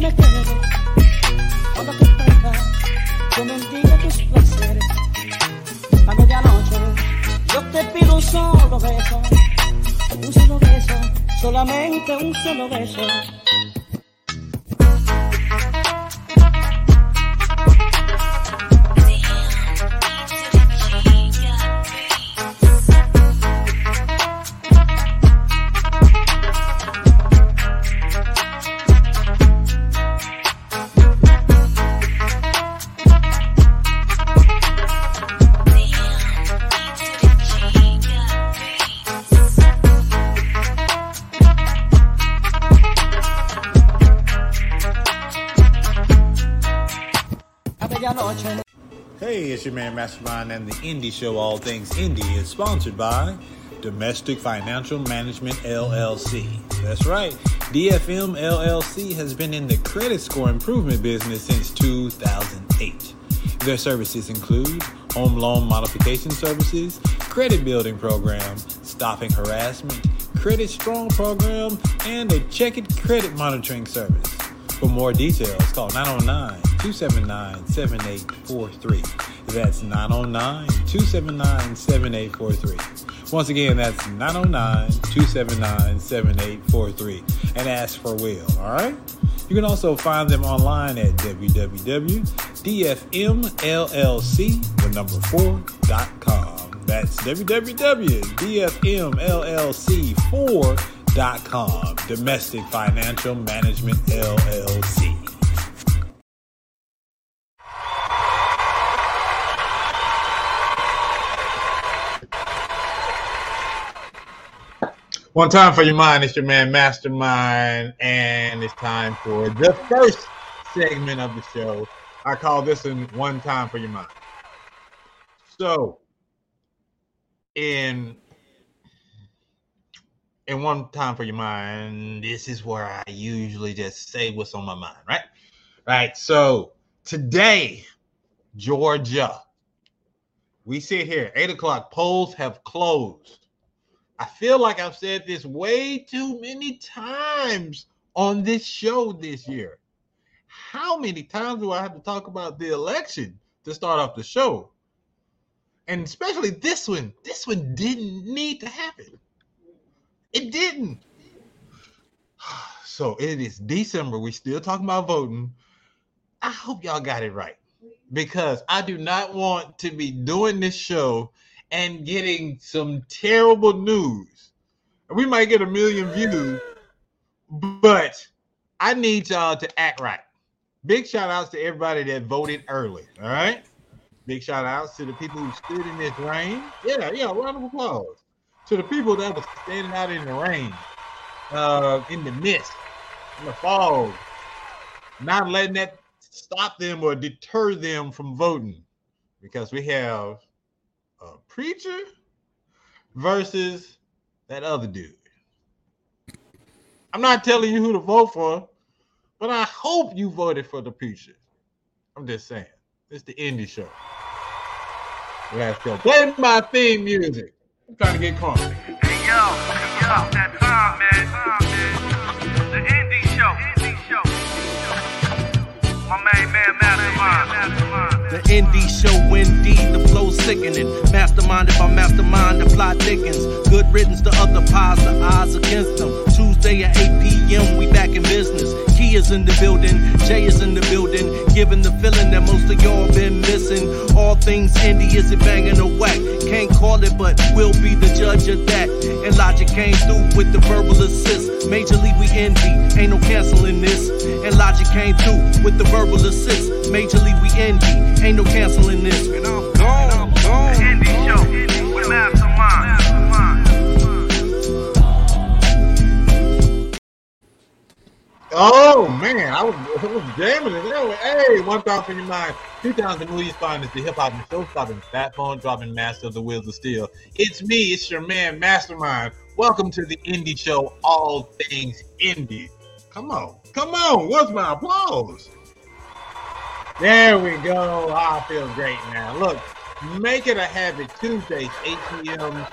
me quieres, cuando te cuentas, yo mendiga tus placeres. A medianoche yo te pido un solo beso, un solo beso, solamente un solo beso. Your man Mastermind and the Indie Show All Things Indie is sponsored by Domestic Financial Management LLC. That's right, DFM LLC has been in the credit score improvement business since 2008. Their services include home loan modification services, credit building program, stopping harassment, credit strong program, and a checked credit monitoring service. For more details, call 909 279 7843. That's 909 279 7843. Once again, that's 909 279 7843. And ask for Will, all right? You can also find them online at www.dfmllc, the number four, dot com. That's www.dfmllc4.com. Domestic Financial Management LLC. One time for your mind, it's your man Mastermind, and it's time for the first segment of the show. I call this one One Time for Your Mind. So, in in one time for your mind, this is where I usually just say what's on my mind, right? Right. So today, Georgia, we sit here, eight o'clock, polls have closed. I feel like I've said this way too many times on this show this year. How many times do I have to talk about the election to start off the show? And especially this one, this one didn't need to happen. It didn't. So it is December. We're still talking about voting. I hope y'all got it right because I do not want to be doing this show and getting some terrible news. We might get a million views, but I need y'all to act right. Big shout outs to everybody that voted early. All right. Big shout outs to the people who stood in this rain. Yeah, yeah, round of applause. To the people that was standing out in the rain, uh, in the mist, in the fog, not letting that stop them or deter them from voting. Because we have a preacher versus that other dude. I'm not telling you who to vote for, but I hope you voted for the preacher. I'm just saying. It's the indie show. Let's go. Play my theme music. I'm trying to get calm. Hey yo, yo, indie show, indeed, the flow sickening. Masterminded by mastermind, the plot thickens. Good riddance to other pies, the odds against them. Tuesday at 8 p.m., we back in business. Key is in the building, Jay is in the building. Giving the feeling that most of y'all been missing. All things indie, is it banging or whack? Can't call it, but we'll be the judge of that. And Logic came through with the verbal assist. Major League, we indie, ain't no canceling this. And Logic came through with the verbal assist. Major League, we indie, ain't no canceling this. And I'm gone, I'm The indie show with Oh man, I was, I was jamming it. Was- Hey, one time for your mind. Two times the movie spine is the hip hop and show stopping, fat phone dropping master of the wheels of steel. It's me, it's your man, Mastermind. Welcome to the indie show, all things indie. Come on, come on. What's my applause? There we go. I feel great now. Look, make it a habit Tuesdays, 8 p.m.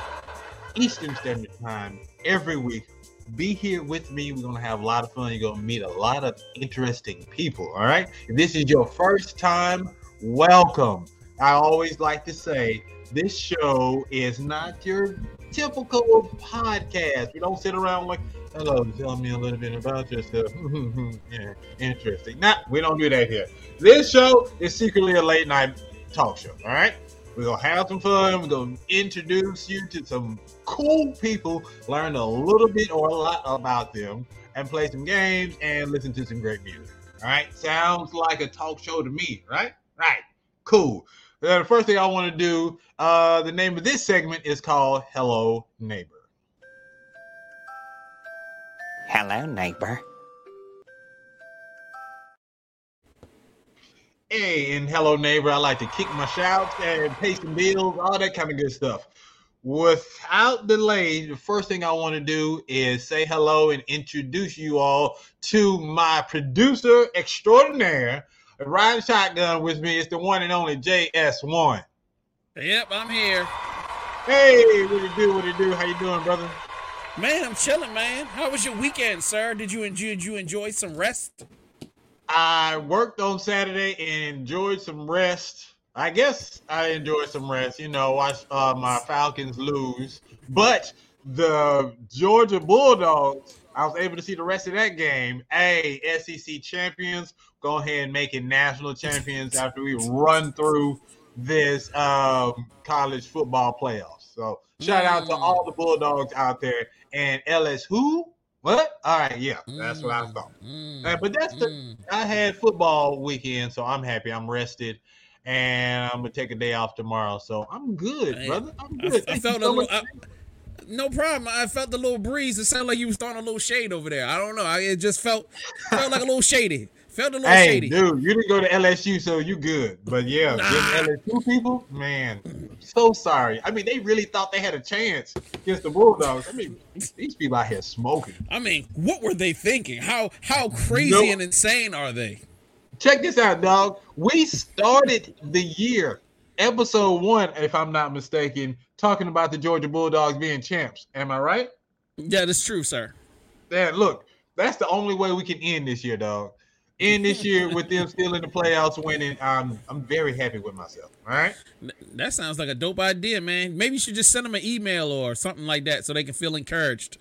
Eastern Standard Time every week be here with me. We're gonna have a lot of fun. You're gonna meet a lot of interesting people. All right. If this is your first time, welcome. I always like to say this show is not your typical podcast. We don't sit around like, hello, tell me a little bit about yourself. yeah, interesting. Nah, we don't do that here. This show is secretly a late night talk show. All right. We're gonna have some fun. We're gonna introduce you to some cool people, learn a little bit or a lot about them, and play some games and listen to some great music. All right, sounds like a talk show to me, right? Right, cool. Uh, the first thing I want to do, uh, the name of this segment is called Hello Neighbor. Hello, neighbor. Hey, and hello, neighbor. I like to kick my shouts and pay some bills, all that kind of good stuff. Without delay, the first thing I want to do is say hello and introduce you all to my producer extraordinaire, riding shotgun with me. It's the one and only JS1. Yep, I'm here. Hey, what it do? What it do? How you doing, brother? Man, I'm chilling, man. How was your weekend, sir? Did you enjoy, did you enjoy some rest? I worked on Saturday and enjoyed some rest. I guess I enjoyed some rest. You know, watch uh, my Falcons lose, but the Georgia Bulldogs. I was able to see the rest of that game. Hey, SEC champions, go ahead and make it national champions after we run through this um, college football playoffs. So shout out to all the Bulldogs out there and LS who? What? All right, yeah, that's what I thought. Mm, Uh, but that's the mm. I had football weekend, so I'm happy. I'm rested, and I'm gonna take a day off tomorrow. So I'm good, brother. I'm good. I Thank felt you a little. I, no problem. I felt the little breeze. It sounded like you was throwing a little shade over there. I don't know. I, it just felt felt like a little shady. Felt a little Hey, shady. dude, you didn't go to LSU, so you good. But yeah, Nah. LSU people, man, so sorry. I mean, they really thought they had a chance against the Bulldogs. I mean, these people out here smoking. I mean, what were they thinking? How how crazy No. and insane are they? Check this out, dog. We started the year, episode one, if I'm not mistaken, talking about the Georgia Bulldogs being champs. Am I right? Yeah, that's true, sir. Dad, look, that's the only way we can end this year, dog. End this year with them still in the playoffs winning. I'm I'm very happy with myself. All right. That sounds like a dope idea, man. Maybe you should just send them an email or something like that so they can feel encouraged.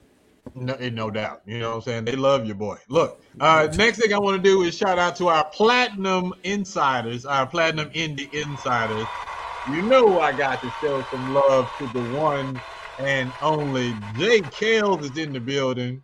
No, eh, no doubt. You know what I'm saying? They love your boy. Look, uh, next thing I want to do is shout out to our platinum insiders, our platinum indie insiders. You know I got to show some love to the one and only Jay Kales is in the building.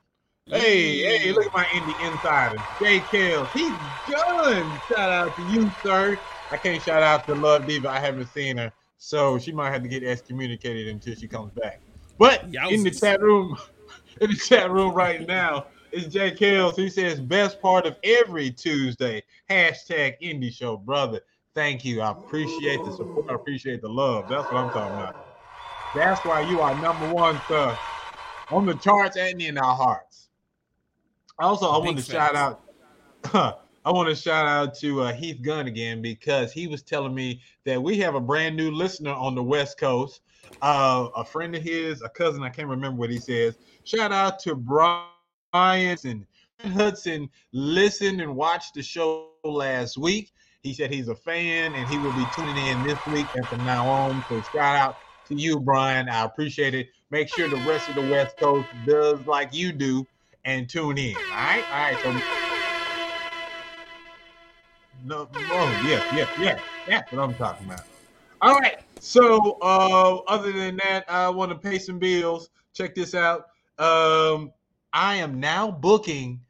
Hey, hey, mm. look at my indie insider, Jay Kales. He's done. Shout out to you, sir. I can't shout out to Love Diva. I haven't seen her, so she might have to get excommunicated until she comes back. But in the chat room, in the chat room right now is Jay Kales. He says best part of every Tuesday. Hashtag indie show, brother. Thank you. I appreciate the support. I appreciate the love. That's what I'm talking about. That's why you are number one, sir, on the charts and in our hearts. Also, I want to Big shout out. I want to shout out to uh, Heath Gunn again because he was telling me that we have a brand new listener on the West Coast. Uh, a friend of his, a cousin, I can't remember what he says. Shout out to Brian and Hudson. Listened and watched the show last week. He said he's a fan and he will be tuning in this week and from now on. So shout out to you, Brian. I appreciate it. Make sure the rest of the West Coast does like you do and tune in. All right, all right. So no, oh yeah, yeah, yeah. That's what I'm talking about. All right. So uh, other than that, I want to pay some bills. Check this out. Um, I am now booking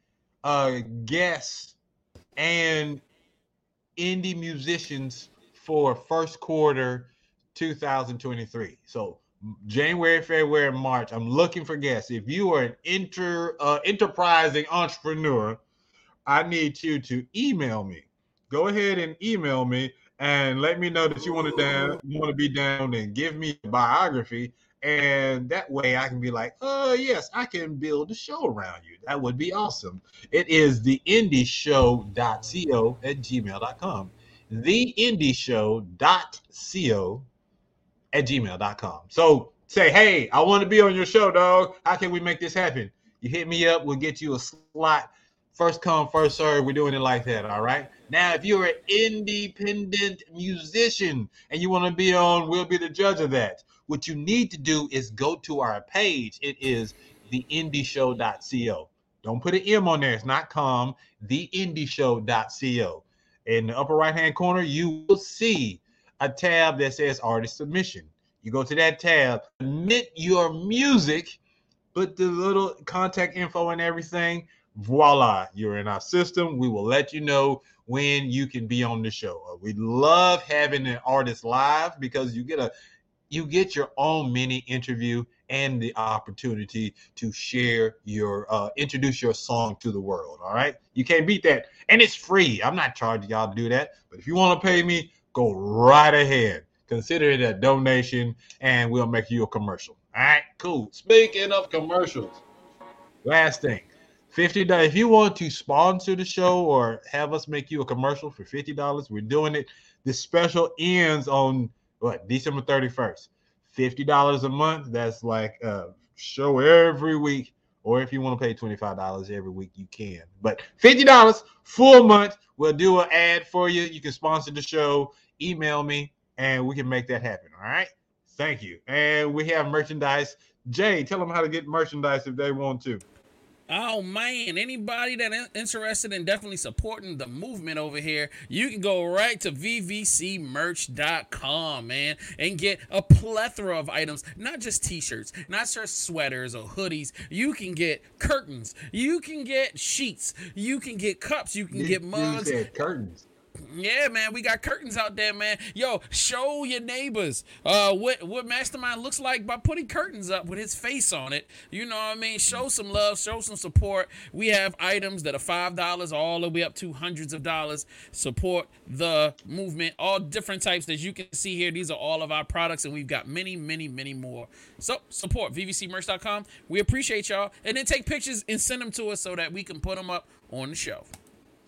uh guests and indie musicians for first quarter 2023. So January, February, March. I'm looking for guests. If you are an inter uh, enterprising entrepreneur, I need you to email me. Go ahead and email me and let me know that you want to down, want to be down and give me a biography. And that way I can be like, oh yes, I can build a show around you. That would be awesome. It is the indieshow.co at gmail.com. The at gmail.com. So say, hey, I want to be on your show, dog. How can we make this happen? You hit me up, we'll get you a slot. First come, first serve. We're doing it like that. All right. Now, if you're an independent musician and you want to be on, we'll be the judge of that. What you need to do is go to our page. It is theindieshow.co. Don't put an M on there. It's not com. Theindieshow.co. In the upper right hand corner, you will see a tab that says artist submission. You go to that tab, submit your music, put the little contact info and everything. Voila, you're in our system. We will let you know when you can be on the show. Uh, We love having an artist live because you get a you get your own mini interview and the opportunity to share your uh, introduce your song to the world. All right, you can't beat that, and it's free. I'm not charging y'all to do that, but if you want to pay me, go right ahead. Consider it a donation, and we'll make you a commercial. All right, cool. Speaking of commercials, last thing. Fifty dollars. If you want to sponsor the show or have us make you a commercial for fifty dollars, we're doing it. This special ends on what December thirty first. Fifty dollars a month. That's like a show every week. Or if you want to pay twenty five dollars every week, you can. But fifty dollars full month. We'll do an ad for you. You can sponsor the show. Email me, and we can make that happen. All right. Thank you. And we have merchandise. Jay, tell them how to get merchandise if they want to. Oh man, anybody that in- interested in definitely supporting the movement over here, you can go right to vvcmerch.com, man, and get a plethora of items, not just t-shirts, not just sweaters or hoodies. You can get curtains, you can get sheets, you can get cups, you can You- get you mugs, said curtains. Yeah, man, we got curtains out there, man. Yo, show your neighbors uh what what Mastermind looks like by putting curtains up with his face on it. You know what I mean? Show some love, show some support. We have items that are five dollars all the way up to hundreds of dollars. Support the movement, all different types that you can see here. These are all of our products, and we've got many, many, many more. So support vvcmerch.com. We appreciate y'all, and then take pictures and send them to us so that we can put them up on the show.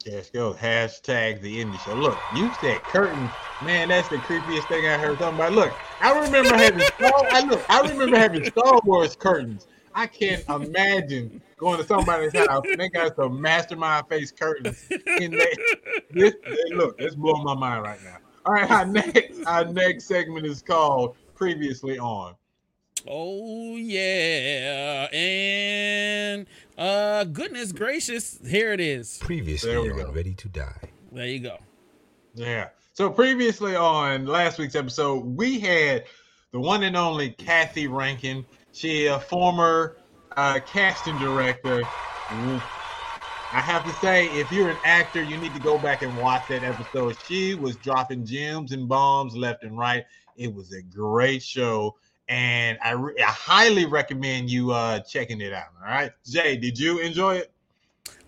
Yes, go hashtag the indie show. Look, you said curtain, man. That's the creepiest thing I heard talking about. Look, I remember having Star, I look, I remember having Star Wars curtains. I can't imagine going to somebody's house and they got some mastermind face curtains in there. This, look, it's blowing my mind right now. All right, our next our next segment is called "Previously On." Oh yeah, and uh, goodness gracious, here it is. Previously There we on go. Ready to Die. There you go. Yeah. So previously on last week's episode, we had the one and only Kathy Rankin. She a former uh, casting director. I have to say, if you're an actor, you need to go back and watch that episode. She was dropping gems and bombs left and right. It was a great show, and I, re- I highly recommend you uh, checking it out. All right, Jay, did you enjoy it?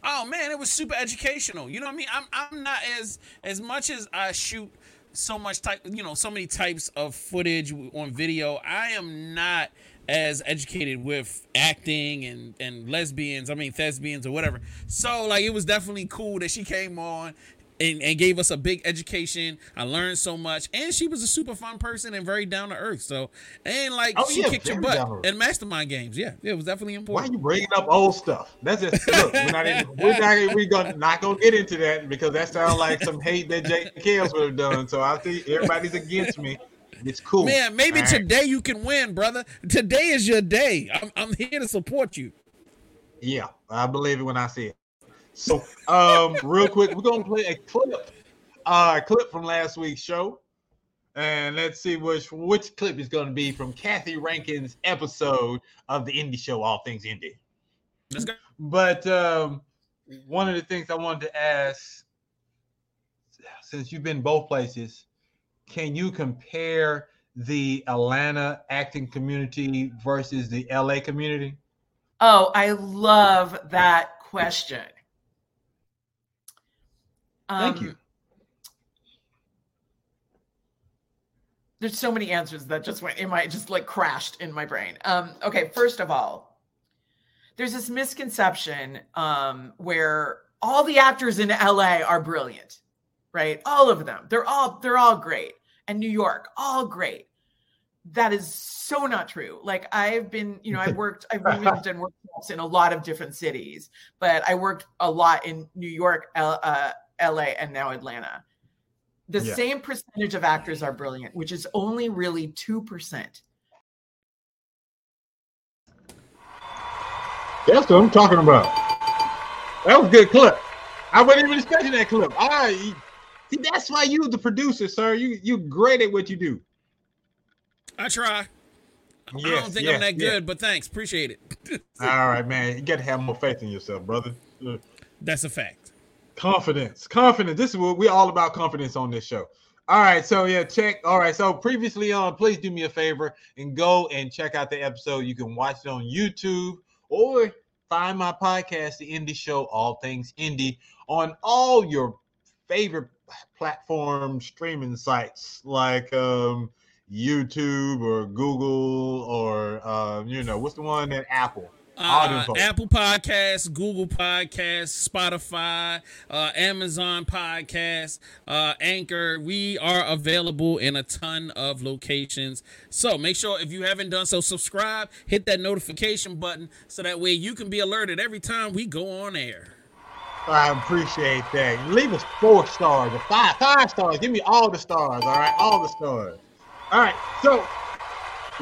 Oh man, it was super educational. You know what I mean? I'm I'm not as as much as I shoot so much type, you know, so many types of footage on video. I am not as educated with acting and and lesbians. I mean thespians or whatever. So like it was definitely cool that she came on. And, and gave us a big education. I learned so much, and she was a super fun person and very down to earth. So, and like Oh, she yeah, kicked your very down to butt in mastermind games. Yeah, it was definitely important. Why you bringing up old stuff? That's just look. We're not. Even, we're not. We're gonna not gonna get into that because that sounds like some hate that Jay Kills would have done. So I think everybody's against me. It's cool. Man, maybe All right. today you can win, brother. Today is your day. I'm, I'm here to support you. Yeah, I believe it when I see it. So, um, real quick, we're gonna play a clip, uh, clip from last week's show, and let's see which which clip is gonna be from Kathy Rankin's episode of the Indie Show, All Things Indie. Let's go. But um, one of the things I wanted to ask, since you've been both places, can you compare the Atlanta acting community versus the LA community? Oh, I love that question. Thank Um, you. There's so many answers that just went in my just like crashed in my brain. Um, okay, first of all, there's this misconception um, where all the actors in LA are brilliant, right? All of them. They're all they're all great. And New York, all great. that is so not true. Like I've been, you know, I've worked, I've even done workshops in a lot of different cities, but I worked a lot in New York, uh, LA, and now Atlanta. The Yeah. same percentage of actors are brilliant, which is only really two percent. That's what I'm talking about. That was a good clip. I wasn't even expecting that clip. All right. See, that's why you the producer, sir. You you great at what you do. I try. I don't think yes, I'm that yes. good, but thanks. Appreciate it. All right, man. You got to have more faith in yourself, brother. That's a fact. Confidence, confidence. This is what we're all about confidence on this show. All right, so yeah, check. All right, so previously on, please do me a favor and go and check out the episode. You can watch it on YouTube or find my podcast, The Indie Show, All Things Indie, on all your favorite platform streaming sites like um, YouTube or Google or uh, you know what's the one that Apple. Uh. Apple Podcasts, Google Podcasts, Spotify, uh, Amazon Podcasts, uh, Anchor. We are available in a ton of locations. So make sure if you haven't done so, subscribe, hit that notification button so that way you can be alerted every time we go on air. I appreciate that. Leave us four stars or five, five stars. Give me all the stars. All right, all the stars. All right. So,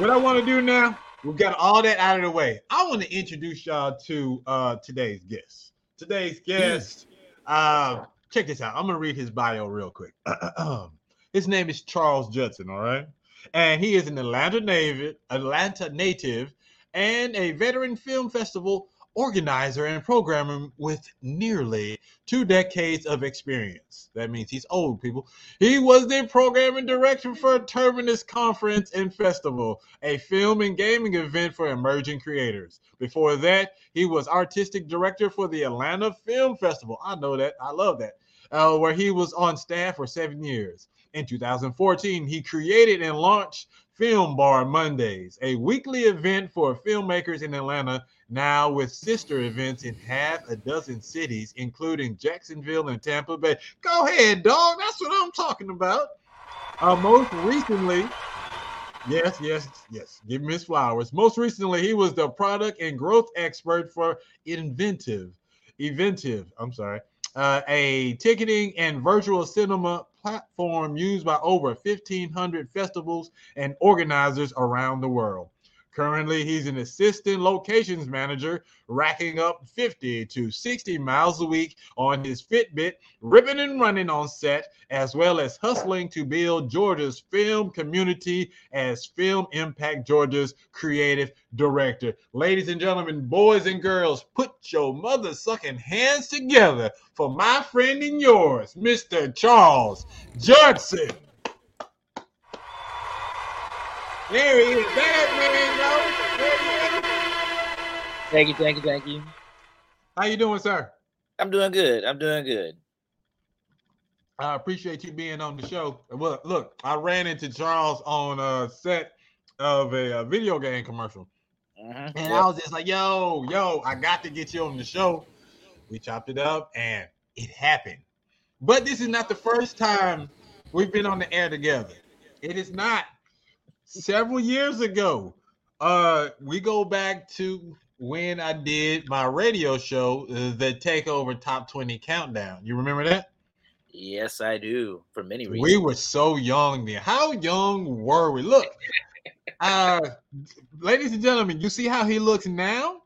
what I want to do now, we've got all that out of the way. I want to introduce y'all to uh today's guest. Today's guest. Uh, check this out. I'm gonna read his bio real quick. his name is Charles Judson. All right, and he is an Atlanta native, Atlanta native, and a veteran film festival organizer and programmer with nearly two decades of experience. That means he's old, people. He was the programming director for Terminus Conference and Festival, a film and gaming event for emerging creators. Before that, he was artistic director for the Atlanta Film Festival. I know that. I love that. Uh, where he was on staff for seven years. In 2014, he created and launched Film Bar Mondays, a weekly event for filmmakers in Atlanta now with sister events in half a dozen cities, including Jacksonville and Tampa Bay. Go ahead, dog. That's what I'm talking about. Uh, most recently, yes, yes, yes, give him his flowers. Most recently, he was the product and growth expert for Inventive. Eventive, I'm sorry, uh, a ticketing and virtual cinema platform used by over 1,500 festivals and organizers around the world. Currently, he's an assistant locations manager, racking up 50 to 60 miles a week on his Fitbit, ripping and running on set, as well as hustling to build Georgia's film community as Film Impact Georgia's creative director. Ladies and gentlemen, boys and girls, put your mother sucking hands together for my friend and yours, Mr. Charles Judson. There he is. That man, yo. Thank you, thank you, thank you. How you doing, sir? I'm doing good. I'm doing good. I appreciate you being on the show. Well, look, I ran into Charles on a set of a, uh video game commercial, Mhm. and Yep. I was just like, "Yo, yo, I got to get you on the show." We chopped it up, and it happened. But this is not the first time we've been on the air together. It is not. Several years ago, uh, we go back to when I did my radio show, uh, the Takeover Top 20 Countdown. You remember that? Yes, I do. For many reasons. We were so young then. How young were we? Look, uh, ladies and gentlemen, you see how he looks now?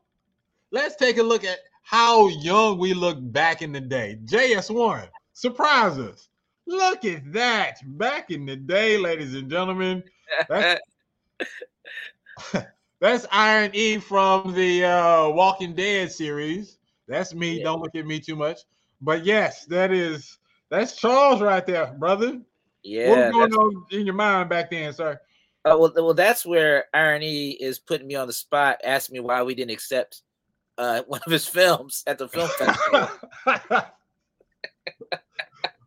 Let's take a look at how young we look back in the day. JS1, surprise us. Look at that. Back in the day, ladies and gentlemen. That's, that's Iron E from the uh, Walking Dead series. That's me. Yeah. Don't look at me too much. But yes, that is that's Charles right there, brother. yeah. what was going on in your mind back then, sir? uh, well, well, that's where Iron E is putting me on the spot, asking me why we didn't accept uh, one of his films at the film festival.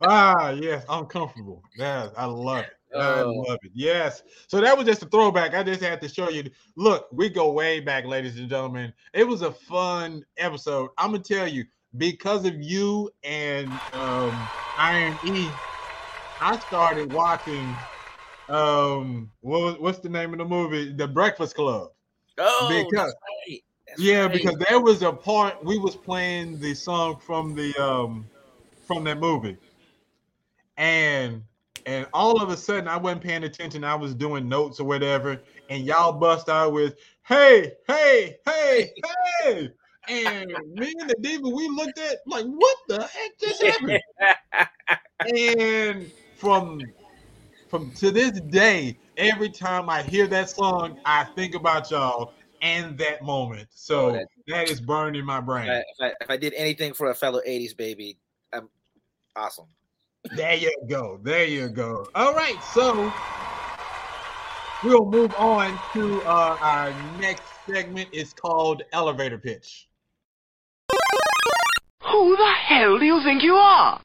ah, yes, I'm comfortable. Yeah, I love it. I Oh. love it. Yes. So that was just a throwback. I just had to show you. Look, we go way back, ladies and gentlemen. It was a fun episode. I'm gonna tell you, because of you and um, Iron E, I started watching um, what was, what's the name of the movie? The Breakfast Club. Oh, Because- that's right. Yeah, right. because there was a part we was playing the song from the um from that movie, and and all of a sudden I wasn't paying attention. I was doing notes or whatever, and y'all bust out with "Hey, hey, hey, hey," and me and the diva we looked at like, "What the heck just happened?" and from from to this day, every time I hear that song, I think about y'all and that moment. So Oh, that- that is burned in my brain. If, I, if I did anything for a fellow '80s baby, I'm awesome. There you go. There you go. All right, so we'll move on to uh, our next segment. It's called elevator pitch. Who the hell do you think you are?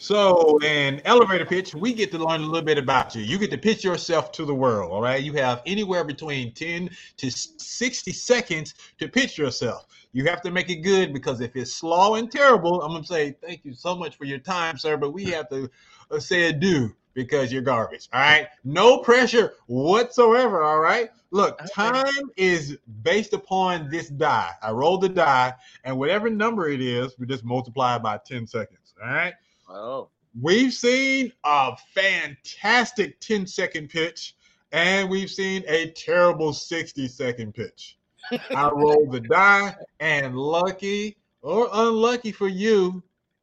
So, in elevator pitch, we get to learn a little bit about you. You get to pitch yourself to the world. All right. You have anywhere between 10 to 60 seconds to pitch yourself. You have to make it good because if it's slow and terrible, I'm going to say, thank you so much for your time, sir. But we have to uh, say adieu because you're garbage. All right. No pressure whatsoever. All right. Look, time is based upon this die. I roll the die, and whatever number it is, we just multiply it by 10 seconds. All right. Oh, We've seen a fantastic 10 second pitch, and we've seen a terrible 60 second pitch. I rolled the die, and lucky or unlucky for you,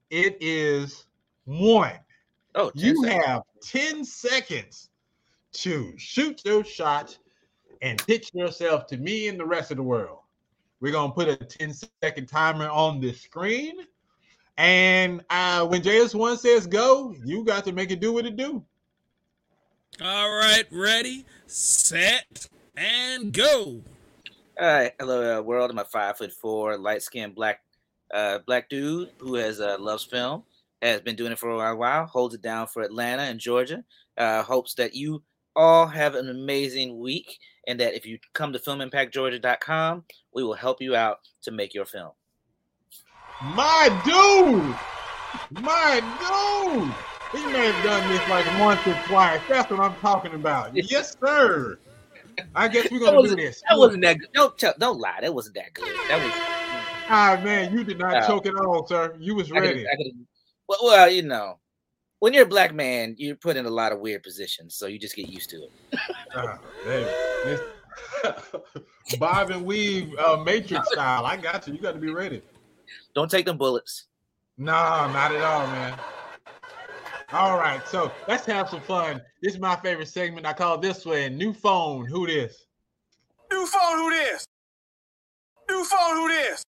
it is one. oh, 10 You seconds. have 10 seconds to shoot your shot and pitch yourself to me and the rest of the world. We're going to put a 10 second timer on the screen. And uh, when JS1 says go, you got to make it do what it do. All right, ready, set, and go. Right, hello uh, world. I'm a five foot four, light skinned black uh, black dude who has uh, loves film, has been doing it for a while, holds it down for Atlanta and Georgia. Uh, hopes that you all have an amazing week, and that if you come to FilmImpactGeorgia.com, we will help you out to make your film. My dude! My dude! He may have done this like once or twice. That's what I'm talking about. Yes, sir. I guess we're to do this. that wasn't that good. Don't tell, don't lie. That wasn't that good. That was Ah, man, you did not Yeah. choke it all, sir. You was ready. I could've- well, well, you know, when you're a black man, you're put in a lot of weird positions, so you just get used to it. Ah, Bob and weave uh, Matrix style. I got you. You got to be ready. Don't take them bullets. No, not at all, man. All right, so let's have some fun. This is my favorite segment. I call this one "New Phone." Who this? New phone, who this? New phone, who this?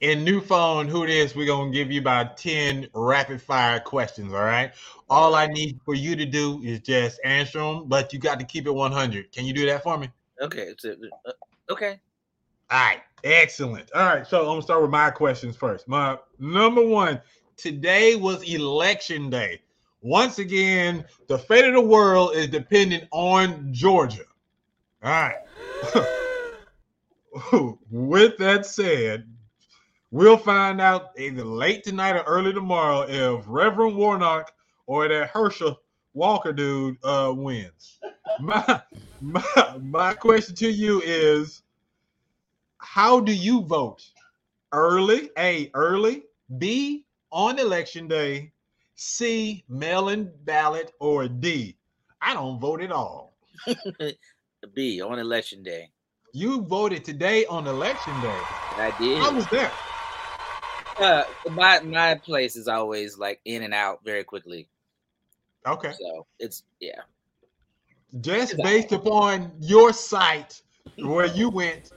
In new phone, who this? We're gonna give you about 10 rapid fire questions. All right. All I need for you to do is just answer them, but you got to keep it 100. Can you do that for me? Okay, it's a, uh, okay. All right, excellent. All right, so I'm gonna start with my questions first. My number one: Today was election day. Once again, the fate of the world is dependent on Georgia. All right. with that said, we'll find out either late tonight or early tomorrow if Reverend Warnock or that Herschel Walker dude uh, wins. My, my my question to you is how do you vote? Early, A, early, B, on election day, C, mail-in ballot, or D, I don't vote at all. B on election day. You voted today on election day. I did. I was there. Uh, my my place is always like in and out very quickly, Okay. so it's yeah. Just based upon your site where you went,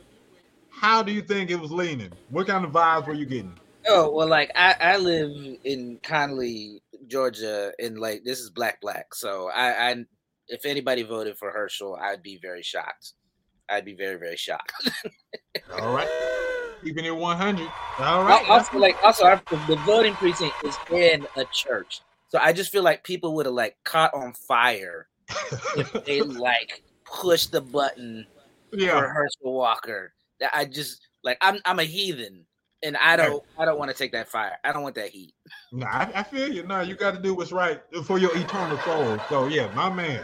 how do you think it was leaning? What kind of vibes were you getting? Oh well, like I I live in Conley, Georgia, and like this is black black. So I I if anybody voted for Herschel, I'd be very shocked. I'd be very very shocked. All right. Keeping it 100. All Al- right. Also, like also our, the voting precinct is in a church, so I just feel like people would have like caught on fire if they like pushed the button for yeah. Herschel Walker. I just like I'm I'm a heathen, and I don't I don't want to take that fire. I don't want that heat. Nah, I, I feel you. No, you got to do what's right for your eternal soul. So yeah, my man.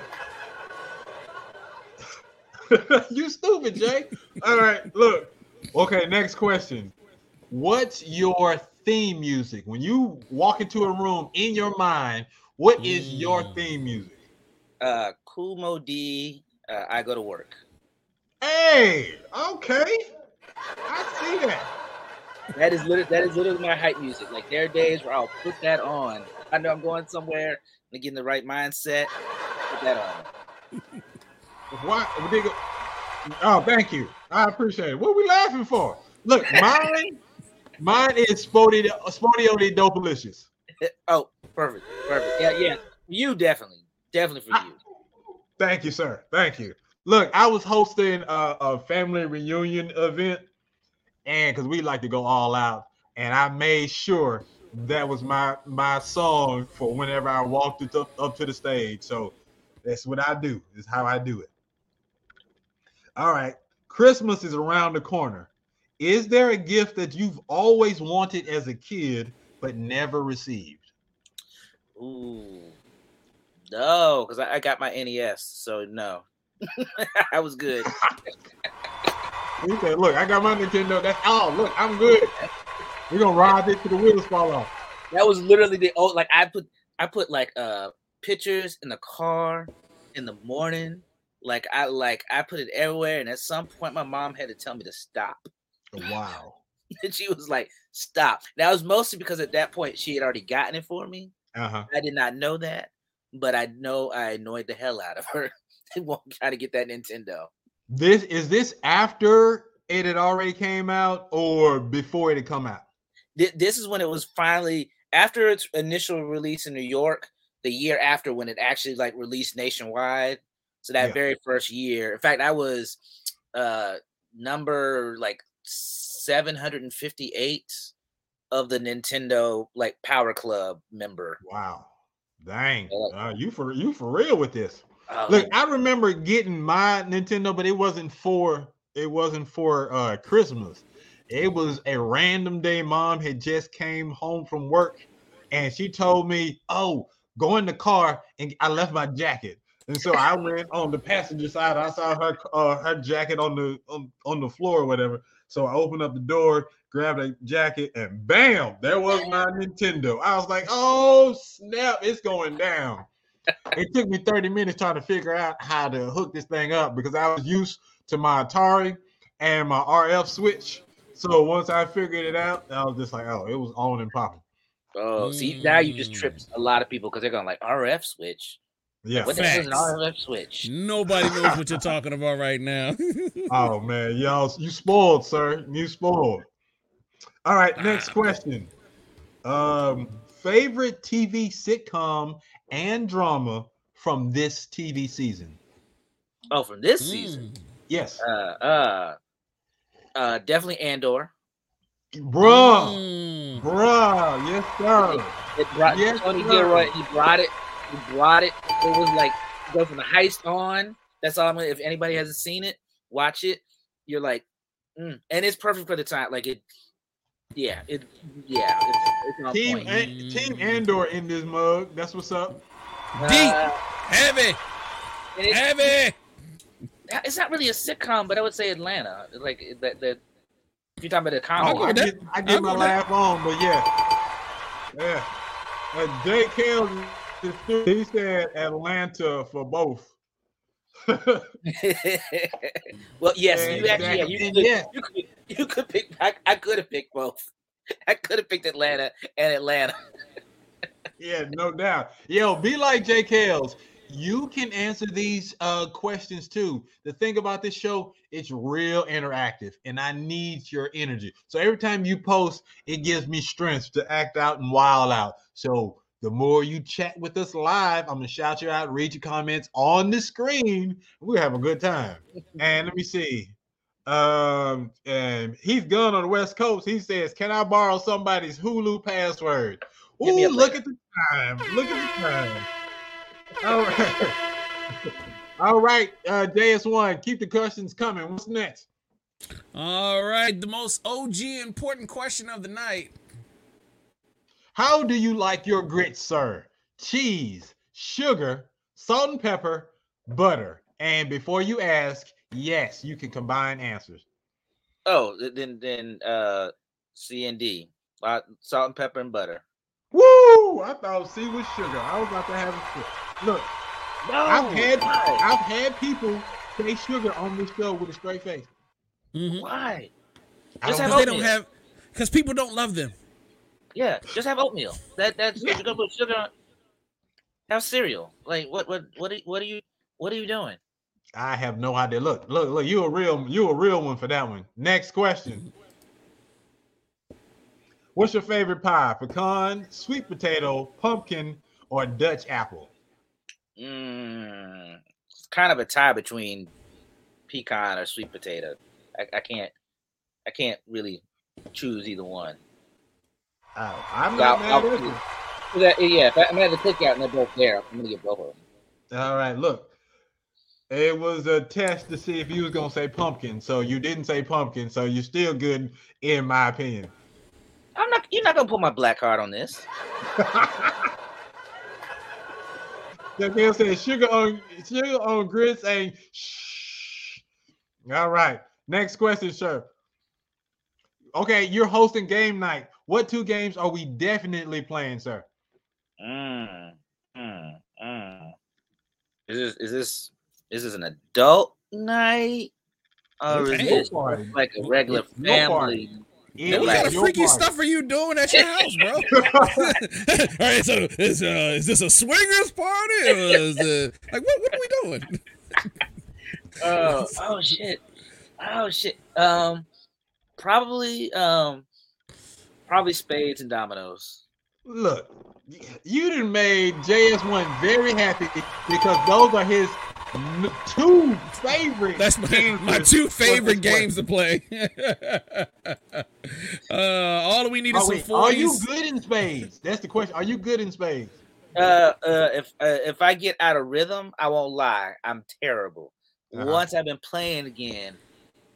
you stupid, Jay. All right, look. Okay, next question. What's your theme music? When you walk into a room in your mind, what is your theme music? Uh, Kool Moe Dee. Uh, I go to work. Hey, okay. I see that. That is literally that is literally my hype music. Like there are days where I'll put that on. I know I'm going somewhere and get in the right mindset. Put that on. What? nigga- Oh, thank you. I appreciate it. What are we laughing for? Look, mine, mine is Spody Spodio Dopalicious. Oh, perfect, perfect. Yeah, yeah. You definitely, definitely for you. Thank you, sir. Thank you. Look, I was hosting a, a family reunion event, and because we like to go all out, and I made sure that was my my song for whenever I walked it up, up to the stage. So that's what I do. Is how I do it. All right. Christmas is around the corner. Is there a gift that you've always wanted as a kid but never received? Ooh, no, because I, I got my NES, so no, I was good. He said, "Look, I got my Nintendo. That's all. Look, I'm good. We're gonna ride this to the wheels fall off." That was literally the old like I put I put like uh pictures in the car in the morning. Like I like I put it everywhere, and at some point my mom had to tell me to stop. Wow. And she was like, "Stop." That was mostly because at that point she had already gotten it for me. Uh huh. I did not know that, but I know I annoyed the hell out of her. Won't try to get that Nintendo. This is this after it had already came out or before it had come out? This is when it was finally after its initial release in New York. The year after when it actually like released nationwide. So that Yeah. very first year, in fact, I was uh number like 758 of the Nintendo like Power Club member. Wow. Dang. Uh, you for you for real with this. Oh, Look, I remember getting my Nintendo, but it wasn't for it wasn't for uh Christmas. It was a random day. Mom had just came home from work, and she told me, "Oh, go in the car." And I left my jacket, and so I went on the passenger side. I saw her uh, her jacket on the on, on the floor or whatever. So I opened up the door, grabbed a jacket, and bam, there was my Nintendo. I was like, "Oh snap! It's going down." It took me 30 minutes trying to figure out how to hook this thing up because I was used to my Atari and my RF switch. So once I figured it out, I was just like, oh, it was on and popping. Oh, see, now you Mm. just tripped a lot of people because they're going like RF switch. Yeah. What the hell is an RF switch? Nobody knows what you're talking about right now. Oh man, y'all, you spoiled, sir. You spoiled. All right, next question. Um, favorite TV sitcom and drama from this TV season? Oh, from this season. Mm. Yes, Uh, uh, uh, definitely Andor. bruh, Mm. bruh, yes sir. It brought Yes, Tony sir. Gilroy. He brought it. He brought it. It was like go from the heist on. That's all I'm gonna. If anybody hasn't seen it, watch it. You're like, mm. and it's perfect for the time. Like it. Yeah. It. Yeah. It's, it's Team point. An- Team Andor in this mug. That's what's up. Deep. Uh, Heavy. and it's, Heavy. it's not really a sitcom, but I would say Atlanta. Like that. That. If you're talking about a I'll comedy, I with that. get, I get my with that. laugh on, but yeah, yeah. Uh, Jay Kells, he said Atlanta for both. well, yes, you actually, yeah, you Exactly. could, Yeah. you could, you could pick. I, I could have picked both. I could have picked Atlanta and Atlanta. yeah, no doubt. Yo, be like Jay Kells. You can answer these uh, questions too. The thing about this show, it's real interactive, and I need your energy. So every time you post, it gives me strength to act out and wild out. So the more you chat with us live, I'm gonna shout you out, read your comments on the screen. We'll have a good time. And let me see. Um, and he's gone on the West Coast. He says, Can I borrow somebody's Hulu password? Hit Ooh, look later. at the time. Look at the time. All right. All right, uh, JS1, keep the questions coming. What's next? All right, the most OG important question of the night. How do you like your grits, sir? Cheese, sugar, salt and pepper, butter. And before you ask, yes, you can combine answers. Oh, then then uh C and D. Uh, salt and pepper and butter. Woo! I thought C was sugar. I was about to have a sip. Look, I've had why? I've had people say sugar on this show with a straight face. Mhm. Why? I Just don't have Because they don't have, because people don't love them. Yeah, just have oatmeal. That that's if you're gonna put sugar. on Have cereal. Like what what what are, what are you what are you doing? I have no idea. Look, look, look. You a real, you a real one for that one. Next question. What's your favorite pie? Pecan, sweet potato, pumpkin, or Dutch apple? Mm, it's kind of a tie between pecan or sweet potato. I, I can't I can't really choose either one. Oh, I'm not I'll- mad I'll- you. Yeah, if I, I'm gonna have to the cookout and they're both there, I'm gonna get both of them. All right, look. It was a test to see if you was gonna say pumpkin, so you didn't say pumpkin, so you're still good in my opinion. I'm not. You're not gonna put my black card on this. The girl said sugar on sugar on grits ain't shh. All right. Next question, sir. Okay, you're hosting game night. What two games are we definitely playing, sir? Mm, mm, mm. Is this is this is this an adult night or is this like a regular It's your party. family? It what is kind of your freaky party. stuff are you doing at your house, bro? All right, so is uh, is this a swingers party or is it like what what are we doing? Oh, oh shit. Oh shit. Um, probably um, probably spades and dominoes. Look, you done made JS1 very happy because those are his n- two favorite. That's my, my two favorite this games to play. uh, all we need is Oh, some wait, are you good in spades? That's the question. Are you good in spades? Uh, uh, if uh, if I get out of rhythm, I won't lie. I'm terrible. Uh-huh. Once I've been playing again,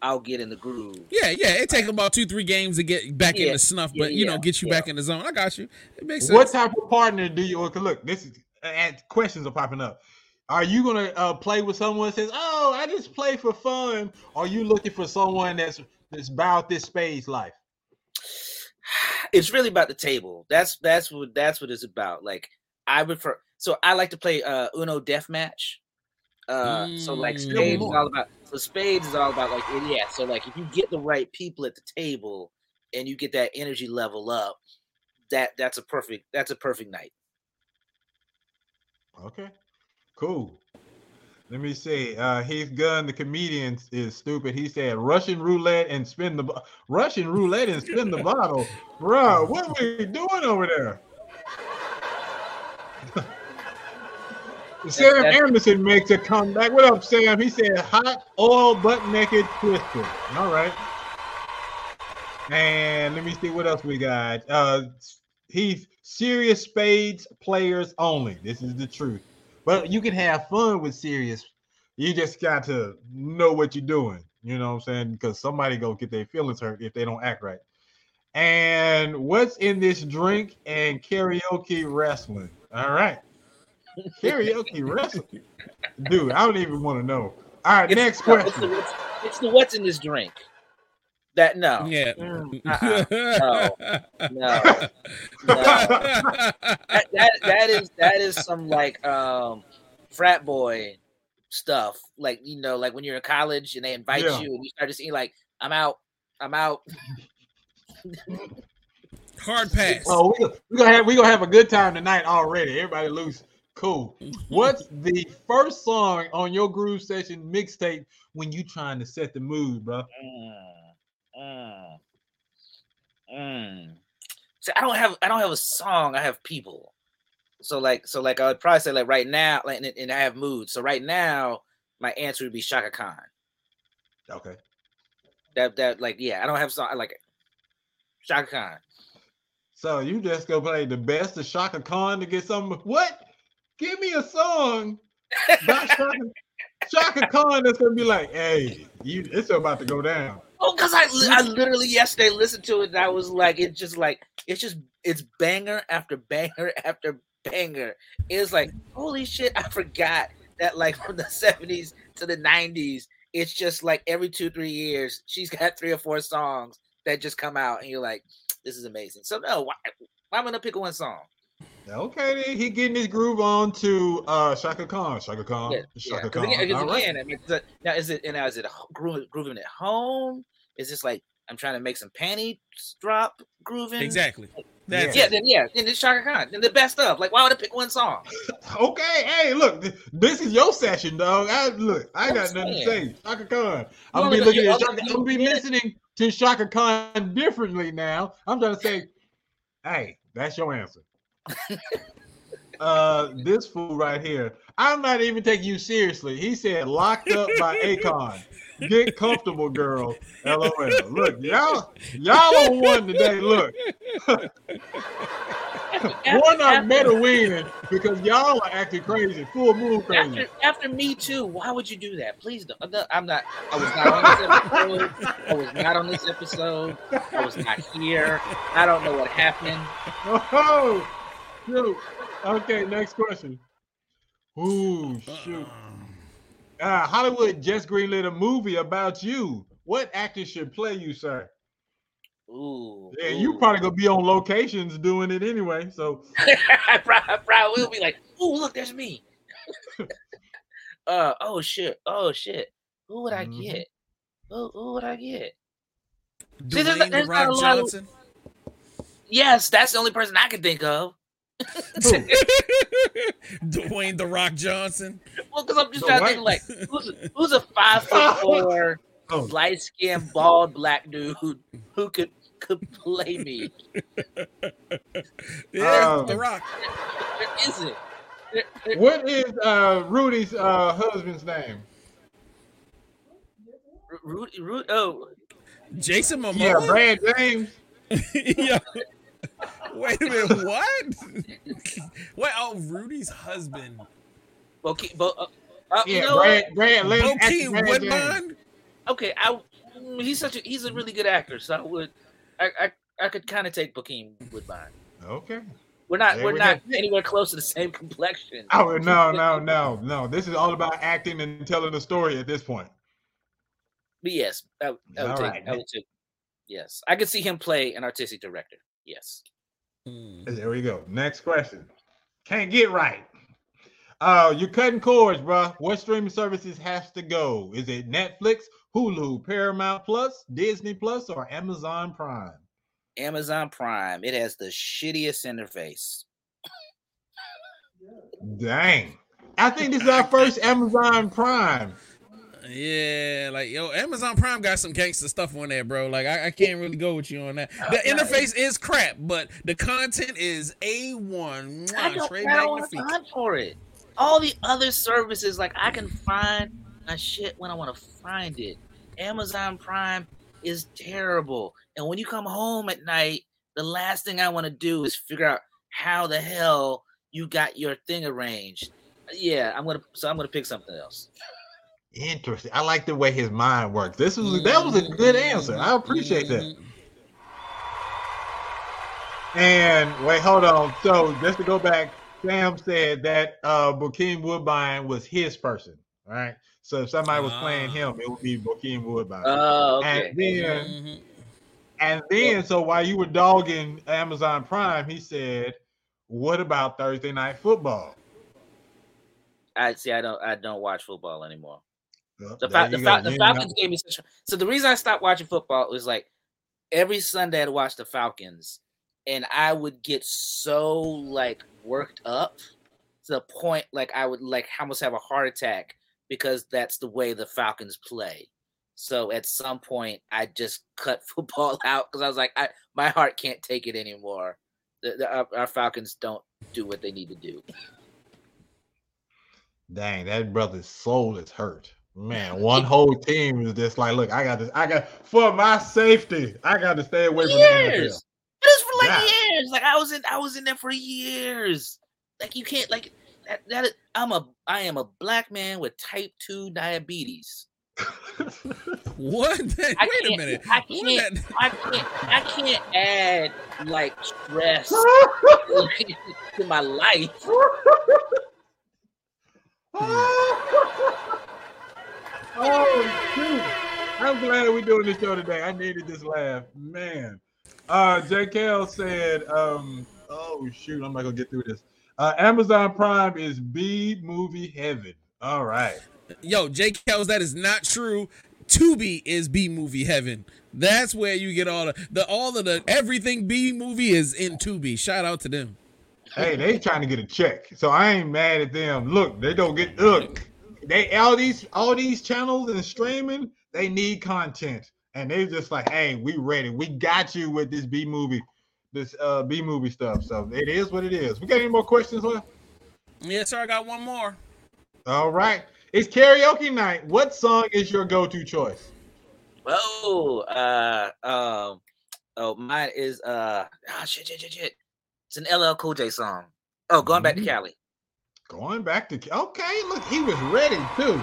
I'll get in the groove. Yeah, yeah. It takes about two, three games to get back in the snuff, yeah, but you know, get you yeah. back in the zone. I got you. It makes sense. What type of partner do you? Okay, look, this is and questions are popping up. Are you gonna uh, play with someone that says, "Oh, I just play for fun"? Or are you looking for someone that's that's about this spades life? It's really about the table. That's that's what that's what it's about. Like I prefer. So I like to play uh Uno Deathmatch. Uh, so like Mm. spades is all about. So spades is all about like yeah. So like if you get the right people at the table and you get that energy level up, that that's a perfect that's a perfect night. Okay, cool. Let me see. Uh, Heath Gunn, the comedian, is stupid. He said Russian roulette and spin the bo- Russian roulette and spin the bottle, bro. What are we doing over there? Sam that's- Anderson makes a comeback. What up, Sam? He said hot oil butt naked twister. All right. And let me see what else we got. Uh he's serious spades players only. This is the truth. But you can have fun with serious. You just got to know what you're doing. You know what I'm saying? Because somebody go get their feelings hurt if they don't act right. And what's in this drink and karaoke wrestling? All right. Karaoke wrestling. Dude, I don't even want to know. All right, It's- next no, It's the, question. it's the what's in this drink. That no. Yeah. Mm, uh-uh. No. No. no. that, that that is that is some like um frat boy stuff. Like you know, like when you're in college and they invite Yeah. you and you start to see like I'm out, I'm out. Hard pass. Oh, we gonna, we gonna have we gonna have a good time tonight already. Everybody loose, cool. What's the first song on your groove session mixtape when you trying to set the mood, bro? Mm, mm, mm. See, I don't have I don't have a song. I have people. So like so like I would probably say like right now like and, and I have mood. So right now my answer would be Chaka Khan. Okay. That that like yeah I don't have song I like it. Chaka Khan. So you just go play the best of Chaka Khan to get some what? Give me a song by Chaka, Chaka Khan that's gonna be like, hey, you it's about to go down. Oh, because I, I literally yesterday listened to it and I was like, it's just like, it's just, it's banger after banger after banger. It's like, holy shit, I forgot that like from the 70s to the 90s, it's just like every two, three years, she's got three or four songs that just come out and you're like, this is amazing. So, no, why, why am I gonna pick one song? Okay, then he getting his groove on to uh Chaka Khan. Chaka Khan. Yeah, Chaka yeah. Khan. again, right. again, I mean, now is it and now is it grooving at home? Is this like I'm trying to make some panty drop grooving? Exactly. That's Yeah, it. then yeah, then it's Chaka Khan. Then the best of. Like, why would I pick one song? Okay, hey, look, th- this is your session, dog. I look, I I'm got nothing to say. Chaka Khan. I'm gonna be looking at Chaka. I'm gonna be listening to Chaka Khan differently now. I'm trying to say, hey, that's your answer. uh, this fool right here. I'm not even taking you seriously. He said, "Locked up by Akon." Get comfortable, girl. LOL. Look, y'all, y'all on one today. Look, one are meta winning because y'all are acting crazy, full moon crazy. After after me too, why would you do that? Please don't. I'm not. I'm not I was not on this episode. I was not on this episode. I was not here. I don't know what happened. Oh, shoot. Okay, next question. Ooh, shoot. Uh-uh. Uh, Hollywood just greenlit a movie about you. What actor should play you, sir? Ooh. Yeah, you ooh. probably gonna be on locations doing it anyway. So I probably, will be like, "Ooh, look, there's me." uh oh shit, oh shit. Who would I Mhm. get? Who, who would I get? See, there's- Dwayne the there's not a Rock lot of- Johnson. Yes, that's the only person I can think of. Dwayne the Rock Johnson. Well, because I'm just So trying to think like, who's a, who's a five foot four, Oh. light skinned, bald black dude who could could play me? Yeah, Um, the Rock. There isn't. There- there- what is uh Rudy's uh husband's name? Rudy, Rudy, oh, Jason Momoa. Yeah, Brad James. yeah. Wait a minute. What? Wait. Oh, Rudy's husband. okay, but uh, uh, you Yeah, know what? Brad Brad Lynn. Bokeem Brad James. Woodbine. Okay, I mm, he's such a he's a really good actor, so I would I I, I could kind of take Bokeem Woodbine. Okay. We're not There we're we not go. anywhere close to the same complexion. Oh no, no, no, no. This is all about acting and telling a story at this point. But yes, I, I would All take right. I would take yes. I could see him play an artistic director. Yes. Hmm. There we go. Next question. Can't get right. Uh, you're cutting cords, bro. What streaming services has to go? Is it Netflix, Hulu, Paramount Plus, Disney Plus, or Amazon Prime? Amazon Prime. It has the shittiest interface. Dang. I think this is our first Amazon Prime. Yeah, like yo, Amazon Prime got some gangster stuff on there, bro. Like I, I can't really go with you on that. The interface is crap, but the content is a one. I don't, I don't have time for it. All the other services, like I can find my shit when I want to find it. Amazon Prime is terrible. And when you come home at night, the last thing I want to do is figure out how the hell you got your thing arranged. Yeah, I'm gonna so I'm gonna pick something else. Interesting. I like the way his mind works. This was that was a good answer. I appreciate that. Mhm. And wait, hold on. So just to go back, Sam said that uh Bokeem Woodbine was his person, right? So if somebody was playing Ah. him, it would be Bokeem Woodbine. Oh, okay. And then Mhm. and then so while you were dogging Amazon Prime, he said, What about Thursday night football? I see. I don't. I don't watch football anymore. The, Fal- the, go. the Falcons gave me such. So the reason I stopped watching football was like every Sunday I'd watch the Falcons, and I would get so like worked up to the point like I would like almost have a heart attack because that's the way the Falcons play. So at some point I just cut football out because I was like, I my heart can't take it anymore. The, the, our, our Falcons don't do what they need to do. Dang, that brother's soul is hurt. Man, one whole team is just like, look, I got this. I got for my safety. I got to stay away from the NFL. years. It was for like Yeah. years. Like I was in, I was in there for years. Like you can't like that. That is, I'm a, I am a black man with type two diabetes. What? Wait I a can't- minute. I can't. I can't. I can't add like stress to my life. Hmm. Oh shoot! I'm glad we're doing this show today. I needed this laugh, man. Uh, JKL said, um, "Oh shoot, I'm not gonna get through this." Uh, Amazon Prime is B movie heaven. All right. Yo, J. Kells, that is not true. Tubi is B movie heaven. That's where you get all the, the all of the everything B movie is in Tubi. Shout out to them. Hey, they trying to get a check, so I ain't mad at them. Look, they don't get look. They all these all these channels and streaming, they need content, and they're just like, hey, we ready. We got you with this B movie, this uh B movie stuff. So it is what it is. We got any more questions left? Yes, sir. I got one more. All right. It's karaoke night. What song is your go-to choice? Oh, uh, um, oh, mine is uh, ah, shit, shit, shit, shit. It's an LL Cool J song. Oh, going back to Mhm. Cali. Going back to okay. Look, he was ready too.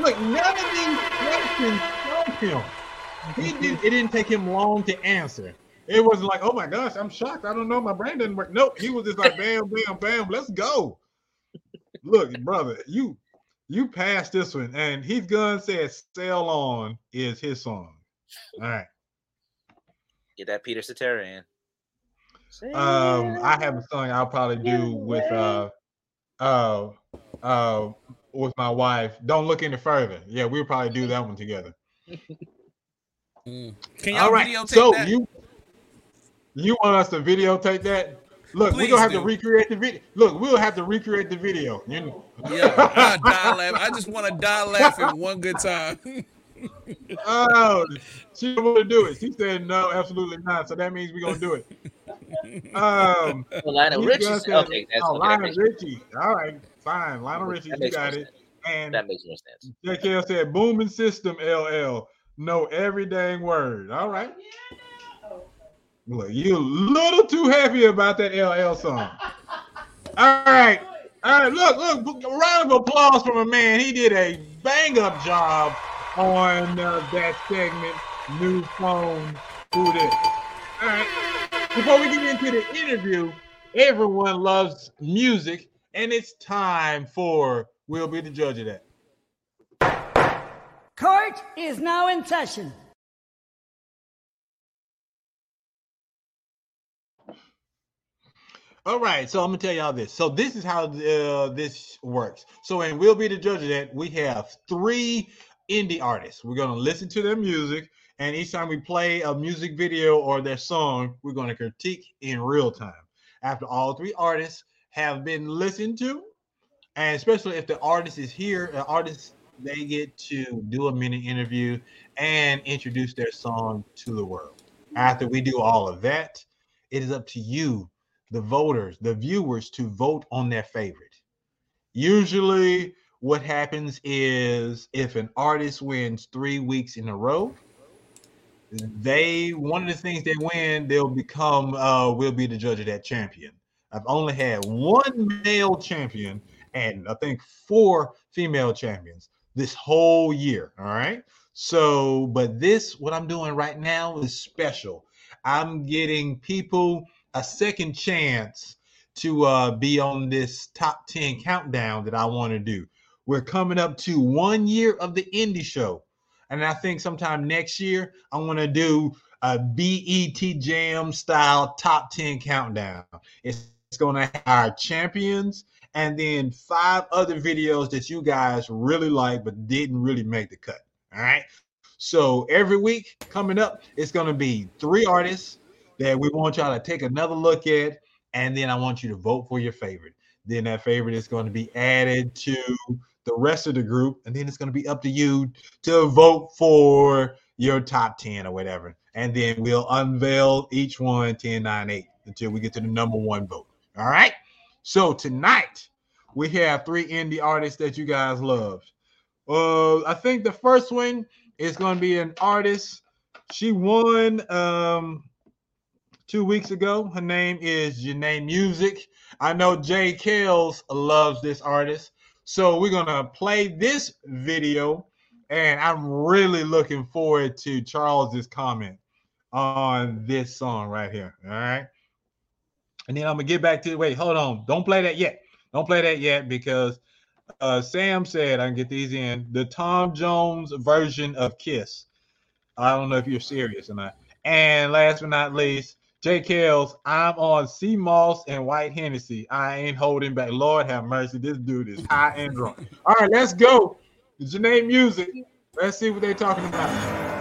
Look, none of these questions from him. He did. It didn't take him long to answer. It wasn't like, oh my gosh, I'm shocked. I don't know. My brain doesn't work. Nope. He was just like, bam, bam, bam. Let's go. Look, brother, you you passed this one, and Heath Gunn said, "Sail on" is his song. All right. Get that Peter Cetera in. Um, I have a song I'll probably do with uh uh uh with my wife. Don't look any further. Yeah, we'll probably do that one together. Mm. Can y'all All right. videotape So that? you you want us to videotape that? Look, we're gonna have do. to recreate the video. Look, we'll have to recreate the video. You know. yeah, I die laugh. I just want to die laughing one good time. Oh, she don't want to do it. She said no, absolutely not. So that means we're gonna do it. Um, Well, Lionel Heath Richie. Said- Okay, that's oh, Lionel Richie. All right, fine. Lionel Richie, you got it. sense. And That makes more sense. JKL said booming system LL. No every dang word. All right. Look, you a little too happy about that LL song. All right. All right. Look, look, a round of applause from a man. He did a bang up job on uh, that segment. New phone. Who this? All right. Before we get into the interview, everyone loves music, and it's time for We'll Be the Judge of that. Court is now in session. All right, so I'm gonna tell y'all this. So this is how uh, this works. So and we'll be the judge of that. We have three indie artists. We're gonna listen to their music, and each time we play a music video or their song, we're gonna critique in real time. After all three artists have been listened to, and especially if the artist is here, the artist they get to do a mini interview and introduce their song to the world. After we do all of that, it is up to you the voters, the viewers to vote on their favorite. Usually, what happens is if an artist wins three weeks in a row, they one of the things they win, they'll become uh will be the judge of that champion. I've only had one male champion and I think four female champions this whole year. All right. So, but this, what I'm doing right now is special. I'm getting people a second chance to uh, be on this top 10 countdown that I want to do. We're coming up to one year of the indie show. And I think sometime next year, I want to do a BET Jam style top 10 countdown. It's, it's going to have our champions and then five other videos that you guys really like but didn't really make the cut. All right. So every week coming up, it's going to be three artists that we want y'all to take another look at, and then I want you to vote for your favorite. Then that favorite is going to be added to the rest of the group, and then it's going to be up to you to vote for your top 10 or whatever. And then we'll unveil each one 10, 9, 8 until we get to the number one vote. All right. So tonight we have three indie artists that you guys love. Uh, I think the first one is going to be an artist. She won um two weeks ago. Her name is Janae Music. I know Jay Kells loves this artist. So we're gonna play this video and I'm really looking forward to Charles's comment on this song right here. All right. And then I'm gonna get back to wait, hold on. Don't play that yet. Don't play that yet because uh, Sam said I can get these in the Tom Jones version of Kiss. I don't know if you're serious or not. And last but not least, J. Kells, I'm on sea moss and white Hennessy. I ain't holding back. Lord have mercy. This dude is high and drunk. All right, let's go. Janae Music. Let's see what they're talking about.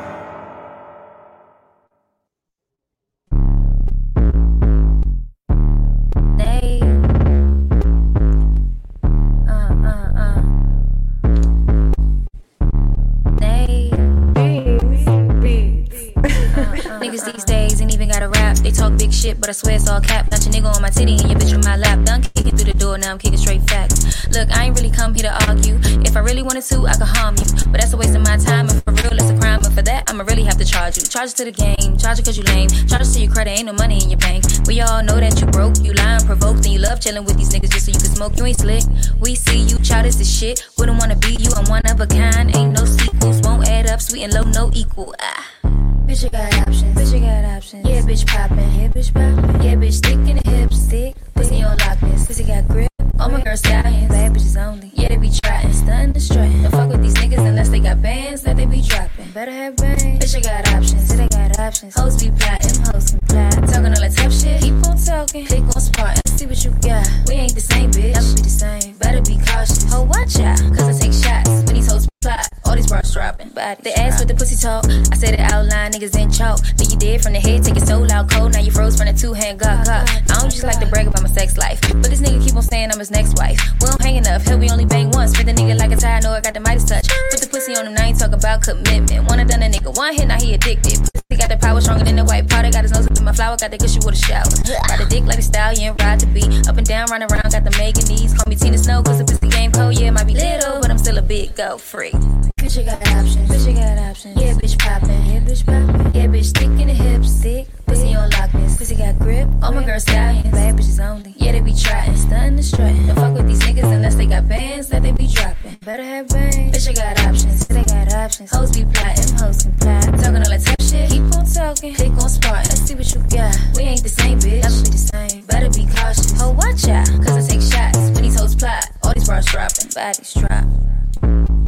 I swear it's all cap. Got your nigga on my titty and your bitch on my lap. Done kicking through the door, now I'm kicking straight facts. Look, I ain't really come here to argue. If I really wanted to, I could harm you. But that's a waste of my time, and for real, it's a crime. And for that, I'ma really have to charge you. Charge it to the game, charge it cause you lame. Charge it to your credit, ain't no money in your bank. We all know that you broke, you lying, provoked, and you love chilling with these niggas just so you can smoke. You ain't slick. We see you, childish as shit. Wouldn't wanna be you, I'm one of a kind. Ain't no sequels, won't add up, sweet and low, no equal. Ah. Bitch, you got options. Bitch, you got options. Yeah, bitch poppin'. Yeah, bitch poppin'. Yeah, bitch thick in the hips. Thick. Pussy on lockness. Pussy got grip. All my girls stallions. Bad bitches only. Yeah, they be trotting. Stuntin' the strutting. Don't fuck with these niggas unless they got bands that they be dropping. Better have bands. Bitch, I got options. Yeah, they got options. Hoes be plotting. Hoes can plot. Talking all that tough shit. Keep on talking. Click on spot and see what you got. We ain't the same, bitch. Never be the same. Better be cautious. Ho, watch out. Cause I take shots. When these hoes plot. All these bras dropping. Body they ass with the pussy talk. I said it out loud, niggas in chalk. Then you dead from the head, take it so loud, cold. Now you froze from the two hand gawk. I don't just like to brag about my sex life. But this nigga keep on saying I'm his next wife. We don't hang enough, hell, we only bang once. Spit the nigga like a tie, I know I got the Midas touch. Put the pussy on him, now ain't talking about commitment. Wanna done a nigga one hit, now he addicted. Pussy got the power stronger than the white powder. Got his nose up in my flower, got the good shit with a shower. Got the dick like a stallion, ride to beat. Up and down, run around, got the Megan knees. Call me Tina Snow, cause if it's the pussy game cold. Yeah, it might be little, but I'm still a big go free. Bitch, you got options. Bitch, you got options. Yeah, bitch poppin'. Yeah, bitch poppin'. Yeah, bitch thick in the hips. Thick. Pussy on lockness. Pussy got grip. All my girls stallions. Bad bitches only. Yeah, they be trotting. Stuntin' the strutting. Don't fuck with these niggas unless they got bands that they be dropping. Better have bands. Bitch, I got options. They got options. Hoes be plotting. Hoes can plot. Talking all that tough shit. Keep on talking. Click on spot. Let's see what you got. We ain't the same, bitch. Never be the same. Better be cautious. Ho, watch out. Cause I take shots. When these hoes plot. All these bras dropping. Bodies drop.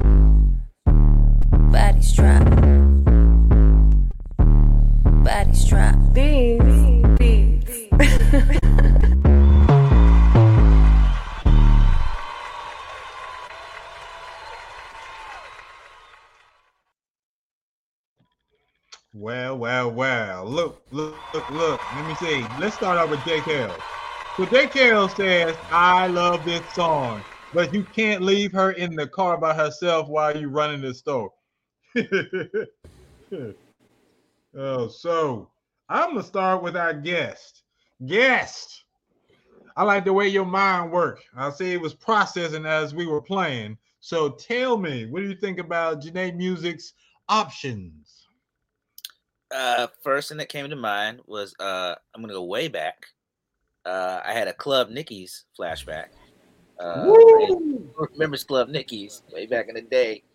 Bodies drop. Bodies drop. Beats. Beats. Well, well, well. Look, look, look, look. Let me see. Let's start out with J. Kells. So J. Kells says, I love this song, but you can't leave her in the car by herself while you're running the store. oh, so I'm gonna start with our guest. Guest. I like the way your mind work. I see it was processing as we were playing. So tell me, what do you think about Janae Music's options? uh first thing that came to mind was uh I'm gonna go way back. Uh I had a Club Nicky's flashback. Uh Woo! remembers Club Nicky's way back in the day.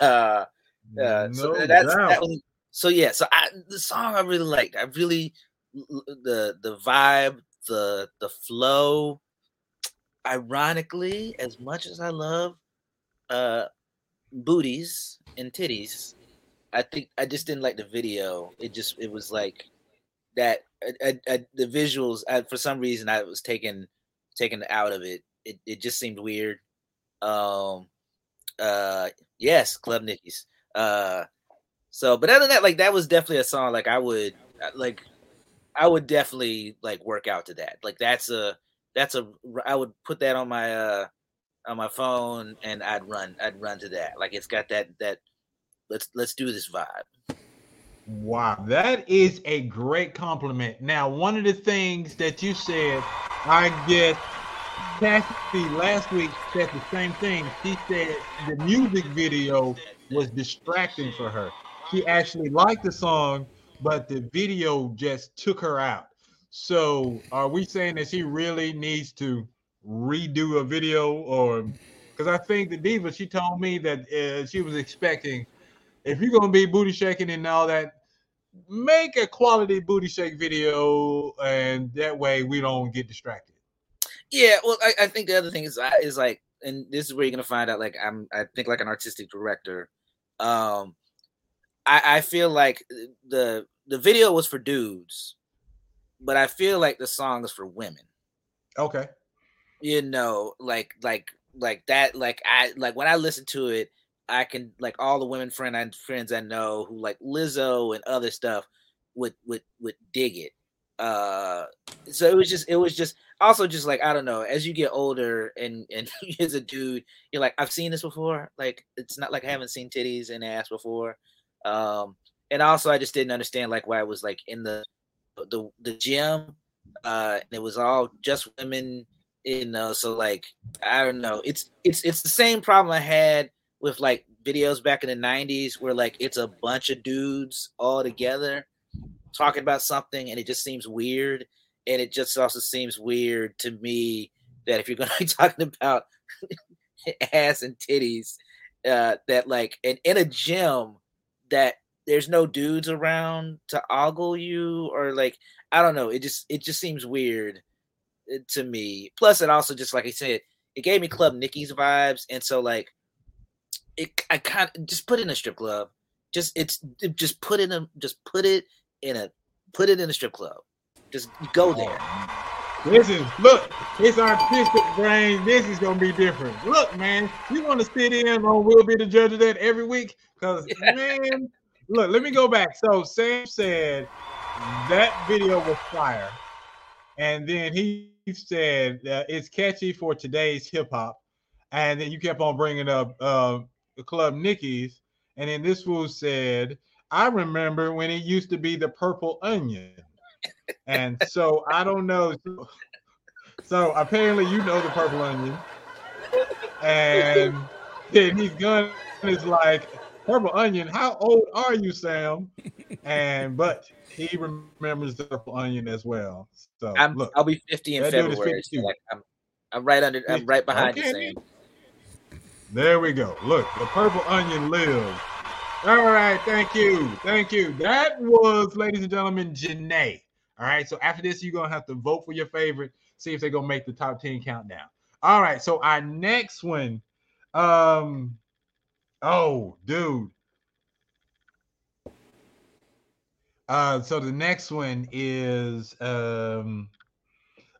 Uh, uh so that's doubt. that so yeah, so I the song I really liked. I really the the vibe, the the flow. Ironically, as much as I love uh booties and titties, I think I just didn't like the video. It just it was like that. I, I, the visuals I, for some reason I was taken taken out of it. It it just seemed weird. Um. Uh. Yes, Club Nicky's. Uh. So, but other than that, like that was definitely a song. Like I would uh, like I would definitely like work out to that. Like that's a that's a I would put that on my uh on my phone and I'd run I'd run to that. Like it's got that that let's let's do this vibe. Wow, that is a great compliment. Now, one of the things that you said, I guess Cassie last week said the same thing. She said the music video was distracting for her. She actually liked the song, but the video just took her out. So, are we saying that she really needs to redo a video, or because I think the diva she told me that uh, she was expecting if you're gonna be booty shaking and all that, make a quality booty shake video, and that way we don't get distracted. Yeah, well, I, I think the other thing is is like, and this is where you're gonna find out. Like, I'm, I think like an artistic director. Um, I, I feel like the the video was for dudes, but I feel like the song is for women. Okay. You know, like like like that. Like I like when I listen to it, I can like all the women friend and friends I know who like Lizzo and other stuff would would would dig it. Uh, so it was just it was just also just like I don't know. As you get older and and as a dude, you're like I've seen this before. Like it's not like I haven't seen titties and ass before. Um, and also I just didn't understand like why it was like in the the the gym. Uh, and it was all just women. You know, so like I don't know. It's it's it's the same problem I had with like videos back in the 90s where like it's a bunch of dudes all together talking about something and it just seems weird and it just also seems weird to me that if you're going to be talking about ass and titties uh that like and in a gym that there's no dudes around to ogle you or like i don't know it just it just seems weird uh, to me plus it also just like i said it gave me club nikki's vibes and so like it I kind of just put in a strip club. Just it's it- just put in a just put it in a put it in a strip club. Just go there. This is look, it's artistic brain. This is gonna be different. Look, man, you want to sit in on We'll Be the Judge of that every week? Because man, look, let me go back. So Sam said that video was fire, and then he said uh, it's catchy for today's hip hop, and then you kept on bringing up uh, the Club Nicky's, and then this fool said, "I remember when it used to be the Purple Onion." And so I don't know. So, so apparently, you know the purple onion, and then Heath Gunn is like purple onion. How old are you, Sam? And but he remembers the purple onion as well. So I'm look, I'll be 50 in that dude is February. So like I'm I'm right under I'm right behind you, Sam. There we go. Look, the purple onion lives. All right, thank you. Thank you. That was, ladies and gentlemen, Janae. All right, so after this, you're going to have to vote for your favorite, see if they're going to make the top 10 countdown. All right, so our next one, um, oh, dude. Uh, so the next one is um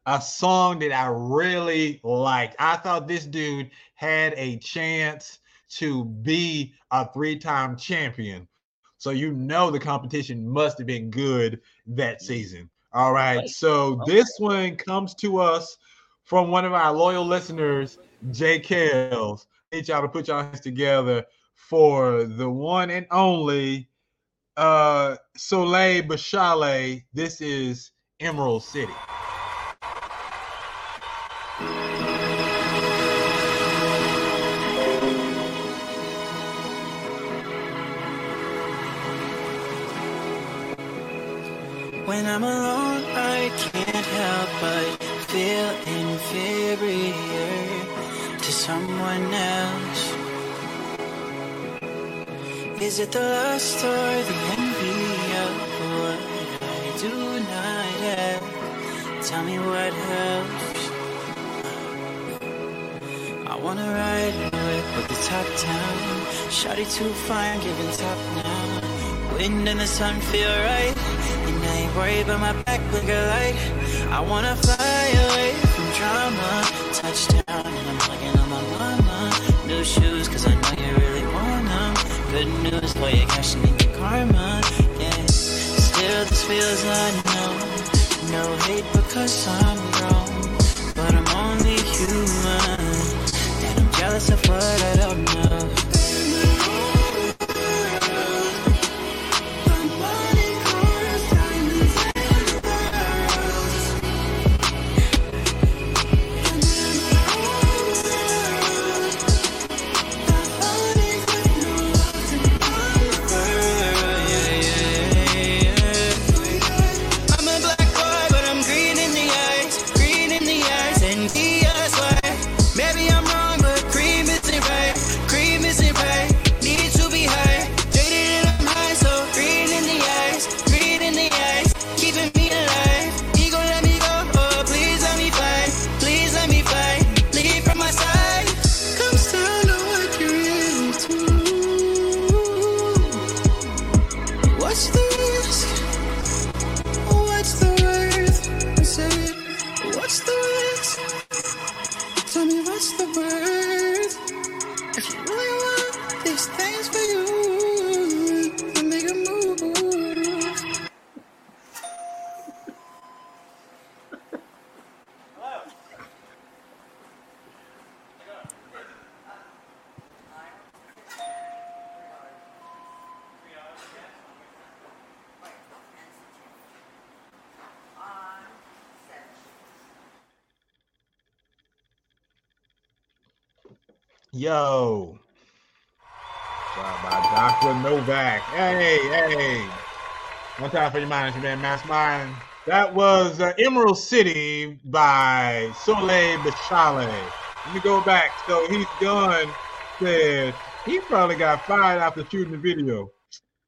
a song that I really liked. I thought this dude had a chance to be a three-time champion. So you know the competition must have been good that season. All right. So this one comes to us from one of our loyal listeners, Jay Kells. I Need y'all to put y'all hands together for the one and only uh Soleil Bashale. This is Emerald City. When I'm alone, inferior to someone else. Is it the lust or the envy of what I do not have? Tell me what helps. I wanna ride a whip with the top down. Shawty too fine, giving top now. Wind and the sun feel right. And I ain't worried about my back looking light. I wanna fly away from drama. Touchdown and I'm hugging on my mama. New shoes, cause I know you really want them. Good news, boy, you're cashing in your karma. Yeah, still this feels unknown. No hate because I'm wrong. But I'm only human. And I'm jealous of what I don't know. Yo. By Dr. Novak. Hey, hey. One time for your mind, man, Mastermind. That was uh, Emerald City by Soleil Bachale. Let me go back. So he's done said he probably got fired after shooting the video.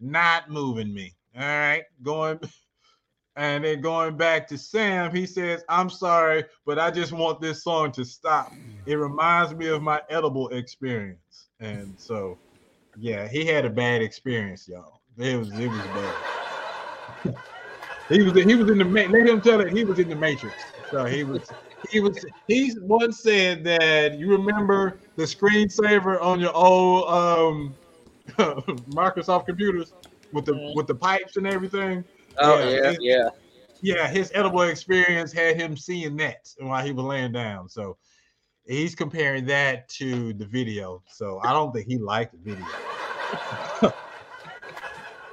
Not moving me. All right. Going and then going back to Sam, he says, I'm sorry, but I just want this song to stop. It reminds me of my edible experience. And so yeah, he had a bad experience, y'all. It was it was bad. he was he was in the let him tell it. He was in the Matrix. So he was he was he once said that you remember the screensaver on your old um Microsoft computers with the with the pipes and everything. Oh yeah, his- yeah. yeah, his edible experience had him seeing that while he was laying down. So he's comparing that to the video. So I don't think he liked the video.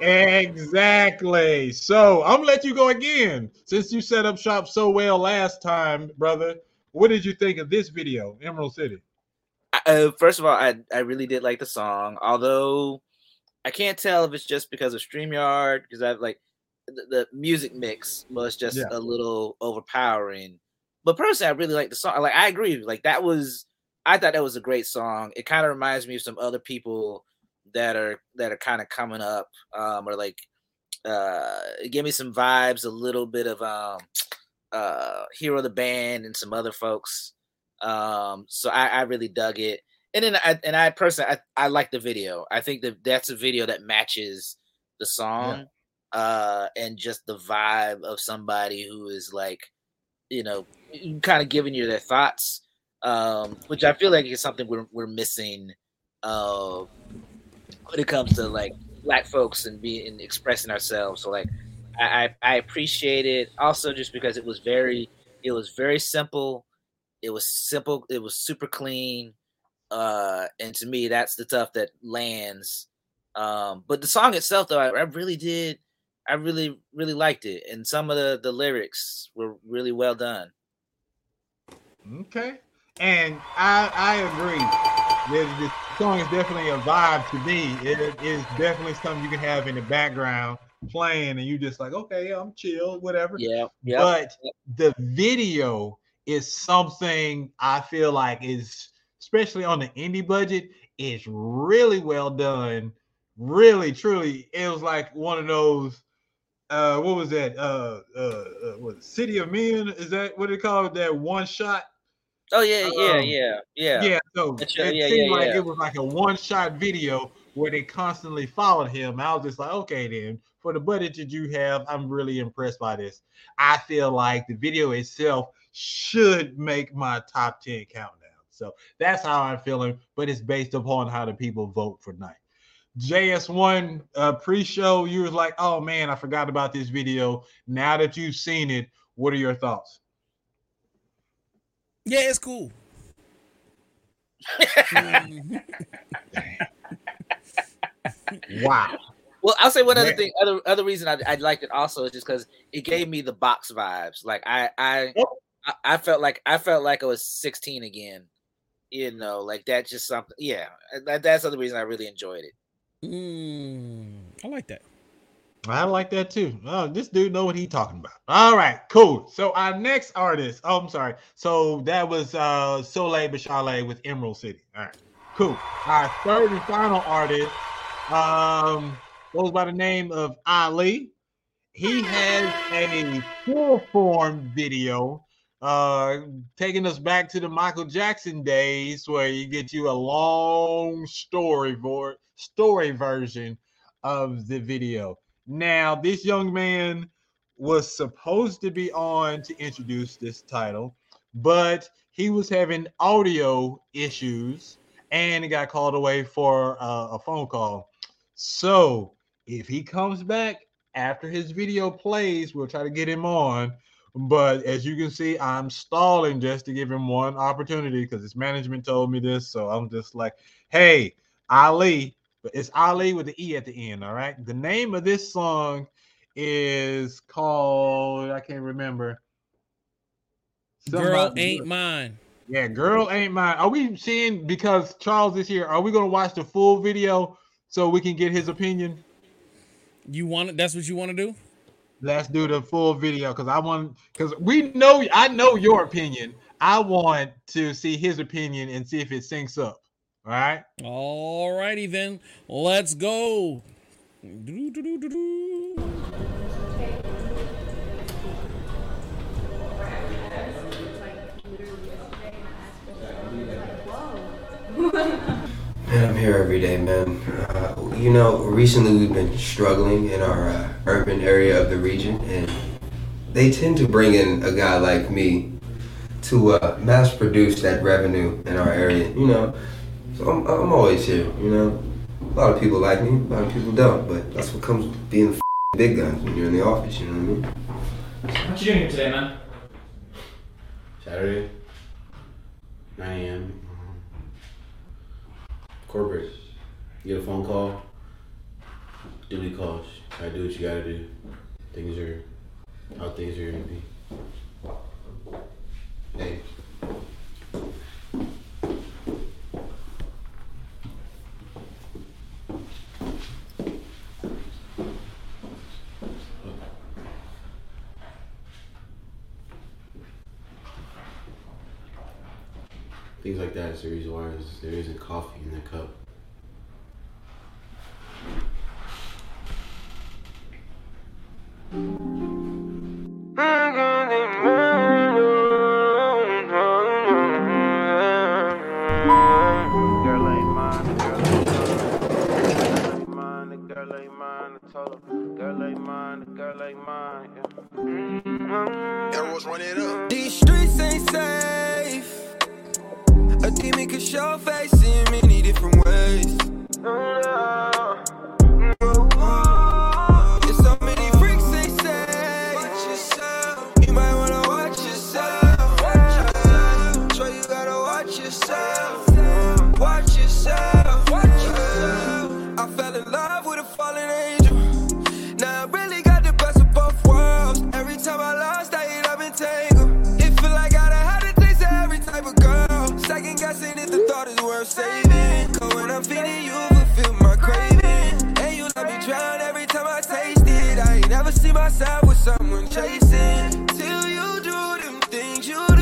exactly. So I'm gonna let you go again. Since you set up shop so well last time, brother. What did you think of this video, Emerald City? Uh, first of all, I I really did like the song, although I can't tell if it's just because of Streamyard because I've like the, the music mix was just Yeah. a little overpowering. But personally, I really like the song. Like I agree, like that was I thought that was a great song. It kind of reminds me of some other people that are that are kind of coming up, um, or like uh, it gave me some vibes, a little bit of um, uh, Hero the Band and some other folks. Um, so I, I really dug it. And then I and I personally I, I like the video. I think that that's a video that matches the song uh and just the vibe of somebody who is like, you know, kind of giving you their thoughts. Um, which I feel like is something we're we're missing uh when it comes to like black folks and being expressing ourselves. So like I, I I appreciate it also just because it was very it was very simple. It was simple. It was super clean. Uh, and to me, that's the stuff that lands. Um, but the song itself, though, I, I really did. I really, really liked it, and some of the the lyrics were really well done. Okay. And I I agree. This, the song is definitely a vibe to me. It is definitely something you can have in the background playing, and you just like, okay, yeah, I'm chill, whatever. Yeah, yeah. But the video is something I feel like is, especially on the indie budget, is really well done. Really, truly, it was like one of those. Uh, what was that? Uh, uh, uh City of Men? Is that what they call it? That one shot Oh yeah, yeah, Um, yeah, yeah. yeah, so it yeah, seemed yeah, like yeah. it was like a one-shot video where they constantly followed him. I was just like, okay, then for the budget that you have, I'm really impressed by this. I feel like the video itself should make my top 10 countdown. So that's how I'm feeling, but it's based upon how the people vote for night. JS1 uh, pre-show, you was like, oh man, I forgot about this video. Now that you've seen it, what are your thoughts? Yeah, it's cool. Wow. Well, I'll say one other Yeah. thing. Other other reason I, I liked it also is just because it gave me the box vibes. Like I I, I I felt like I felt like I was 16 again. You know, like that's just something. Yeah, that, that's the other reason I really enjoyed it. Mm, I like that. I like that too. Oh, this dude know what he talking about. All right, cool. So our next artist, oh, I'm sorry. So that was uh Soleil Bachale with Emerald City. All right, cool. Our third and final artist um goes by the name of Ali. He has a full form video uh taking us back to the Michael Jackson days where you get you a long story for story version of the video. Now, this young man was supposed to be on to introduce this title, but he was having audio issues and he got called away for uh, a phone call. So, if he comes back after his video plays, we'll try to get him on. But as you can see, I'm stalling just to give him one opportunity because his management told me this. So I'm just like, hey, Ali, but it's Ali with the E at the end. All right. The name of this song is called, I can't remember. Girl ain't mine. Yeah, girl ain't mine. Are we seeing because Charles is here? Are we gonna watch the full video so we can get his opinion? You want it? That's what you want to do? Let's do the full video because I want because we know I know your opinion. I want to see his opinion and see if it syncs up. All right. All righty then. Let's go. Man, I'm here every day, man. Uh, you know, recently we've been struggling in our uh, urban area of the region, and they tend to bring in a guy like me to uh, mass produce that revenue in our area. You know, so I'm, I'm always here. You know, a lot of people like me, a lot of people don't, but that's what comes with being the big guns when you're in the office. You know what I mean? What you doing here today, man? Saturday, 9 a.m. Corporate. You get a phone call. Duty calls. Gotta do what you gotta do. Things are how things are gonna be. Hey. Things like that is the reason why there's- there isn't coffee in the cup. Girl ain't mine, girl ain't mine. The girl ain't show face in many different ways. There's oh, never see myself with someone chasing. Till you do them things you do.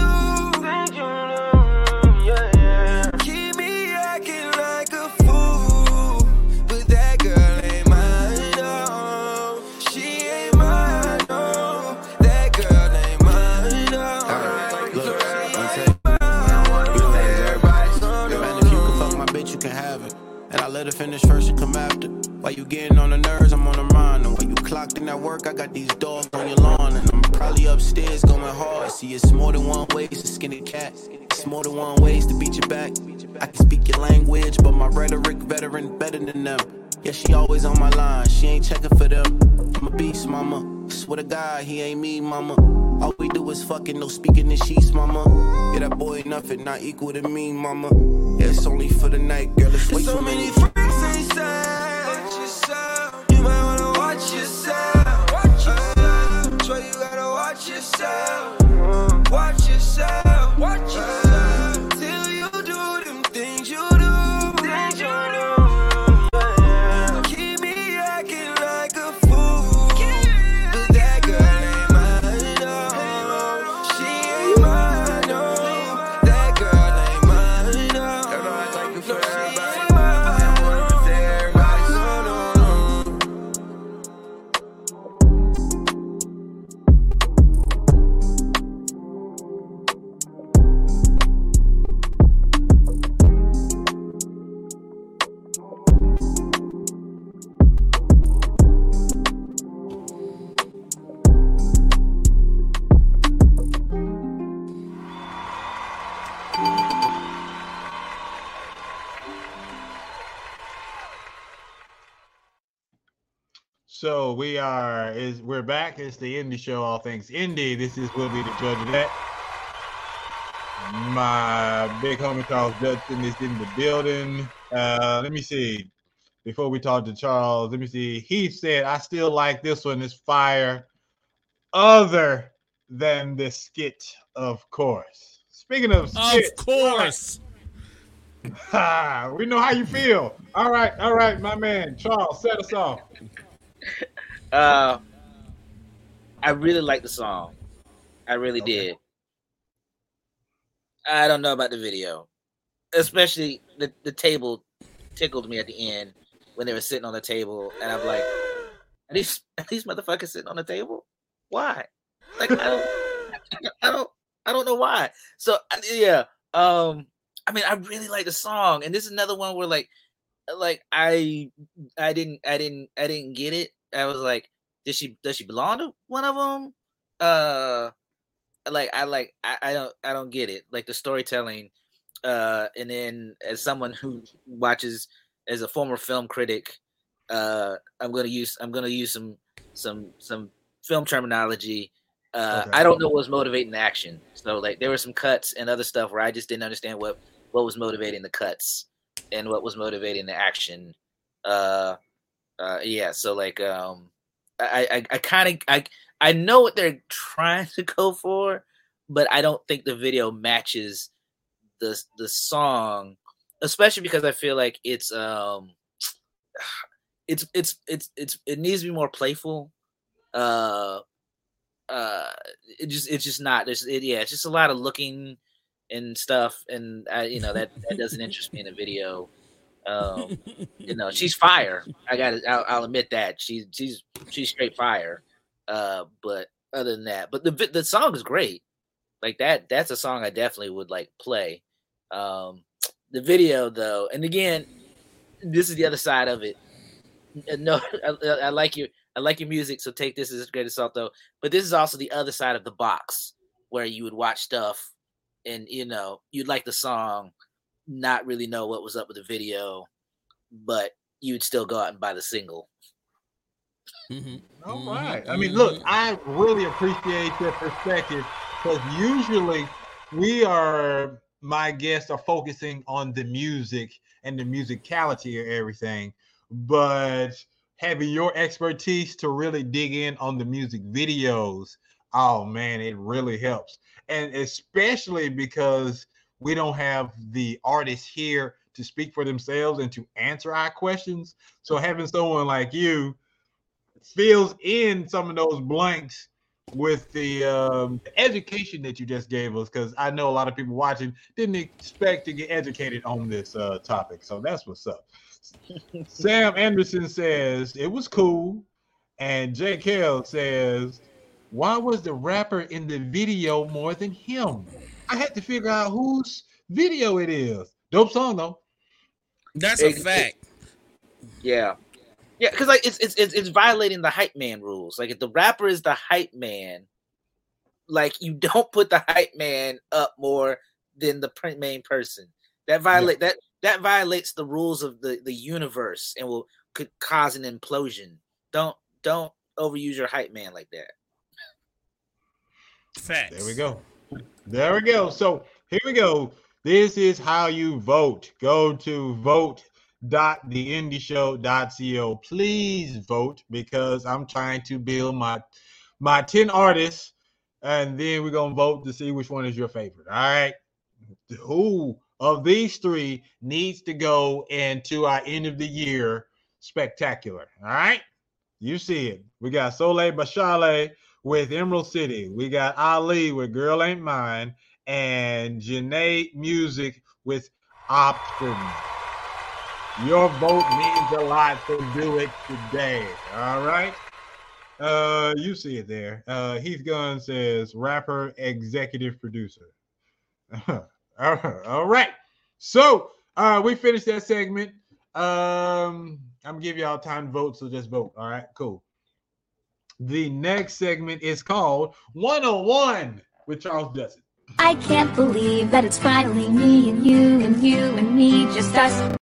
Yeah, yeah. Keep me acting like a fool. But that girl ain't mine, no. She ain't mine, no. That girl ain't mine, no. Look, let me tell you. You think everybody? Man, if you can fuck my bitch, you can have it. And I let her finish first and come after. While you getting on the nerves, I'm on the clocked in that work, I got these dogs on your lawn. And I'm probably upstairs going hard. See, it's more than one way to skin a cat. It's more than one ways to beat your back. I can speak your language, but my rhetoric veteran better than them. Yeah, she always on my line. She ain't checking for them. I'm a beast, mama. Swear to God, he ain't me, mama. All we do is fucking, no speaking in sheets, mama. Yeah, that boy nothing, not equal to me, mama. Yeah, it's only for the night, girl. It's way So too many many. So we are is we're back. It's the indie show, all things indie. This is will be the judge of that. My big homie Charles Judson is in the building. Uh, let me see. Before we talk to Charles, let me see. He said, "I still like this one. It's fire, other than the skit, of course." Speaking of, skit, Of course. Ah, we know how you feel. All right, all right, my man Charles, set us off. Uh, I really like the song. I really did. I don't know about the video, especially the the table tickled me at the end when they were sitting on the table, and I'm like, are these are these motherfuckers sitting on the table? Why? Like I don't, I don't, I don't know why. So yeah, um, I mean, I really like the song, and this is another one where like, like I, I didn't, I didn't, I didn't get it. I was like, did she, does she belong to one of them? Uh, like I like, I, I don't, I don't get it. Like the storytelling, uh, and then as someone who watches as a former film critic, uh, I'm gonna use, I'm gonna use some, some, some film terminology. Uh, Okay. I don't know what was motivating the action. So like there were some cuts and other stuff where I just didn't understand what what was motivating the cuts and what was motivating the action. Uh, uh, yeah. So like um, I I, I kind of I I know what they're trying to go for, but I don't think the video matches the the song, especially because I feel like it's um it's it's it's it's it needs to be more playful. Uh uh it just it's just not there's it, yeah it's just a lot of looking and stuff and I, you know that that doesn't interest me in a video um you know she's fire. I gotta I'll, I'll admit that. She's she's she's straight fire. Uh but other than that but the the song is great. Like that that's a song i definitely would like play. Um the video though and again this is the other side of it. No i, I like your i like your music so take this as a great assault though. But this is also the other side of the box where you would watch stuff and you know you'd like the song not really know what was up with the video but you'd still go out and buy the single mm-hmm. All right. I mean, mm-hmm. look, mm-hmm. I really appreciate your perspective because usually we are, my guests are focusing on the music and the musicality of everything, but having your expertise to really dig in on the music videos, oh man, it really helps. And especially because we don't have the artists here to speak for themselves and to answer our questions. So having someone like you fills in some of those blanks with the um, education that you just gave us because I know a lot of people watching didn't expect to get educated on this uh, topic. So that's what's up. Sam Anderson says it was cool. And Jake Hale says, why was the rapper in the video more than him? I had to figure out whose video it is. Dope song though. That's a It- it- fact. Yeah, yeah, because like it's, it's it's it's violating the hype man rules. Like if the rapper is the hype man, like you don't put the hype man up more than the print main person. That violate that that violates the rules of the the universe and will could cause an implosion. Don't don't overuse your hype man like that. Facts. There we go. There we go. So here we go. This is how you vote. Go to vote.theindieshow.co. Please vote because I'm trying to build my my 10 artists, and then we're gonna vote to see which one is your favorite. All right. Who of these three needs to go into our end of the year spectacular? All right. You see it. We got Soleil Bashale with Emerald City. We got Ali with Girl Ain't Mine and Janae Music with Option. Your vote means a lot, so do it today. All right. Uh, you see it there. Uh, Heath Gunn says rapper, executive producer. all right. All right. So uh, we finished that segment. Um, I'm gonna give y'all time to vote, so just vote. All right, cool. The next segment is called 101 with Charles Judson. I can't believe that it's finally me and you and you and me, just us.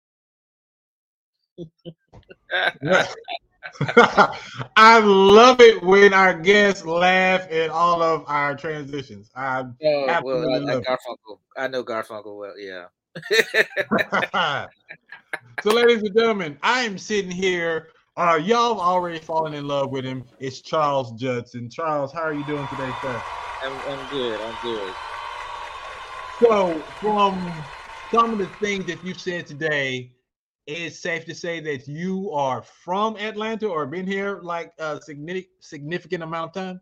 I love it when our guests laugh at all of our transitions. I Oh, well, absolutely I, I, love it. Garfunkel. I know Garfunkel well. Yeah. so, ladies and gentlemen, I am sitting here. Uh, y'all have already fallen in love with him. It's Charles Judson. Charles, how are you doing today, sir? I'm, I'm good. I'm good. So, from some of the things that you said today, it's safe to say that you are from Atlanta or been here like a significant significant amount of time.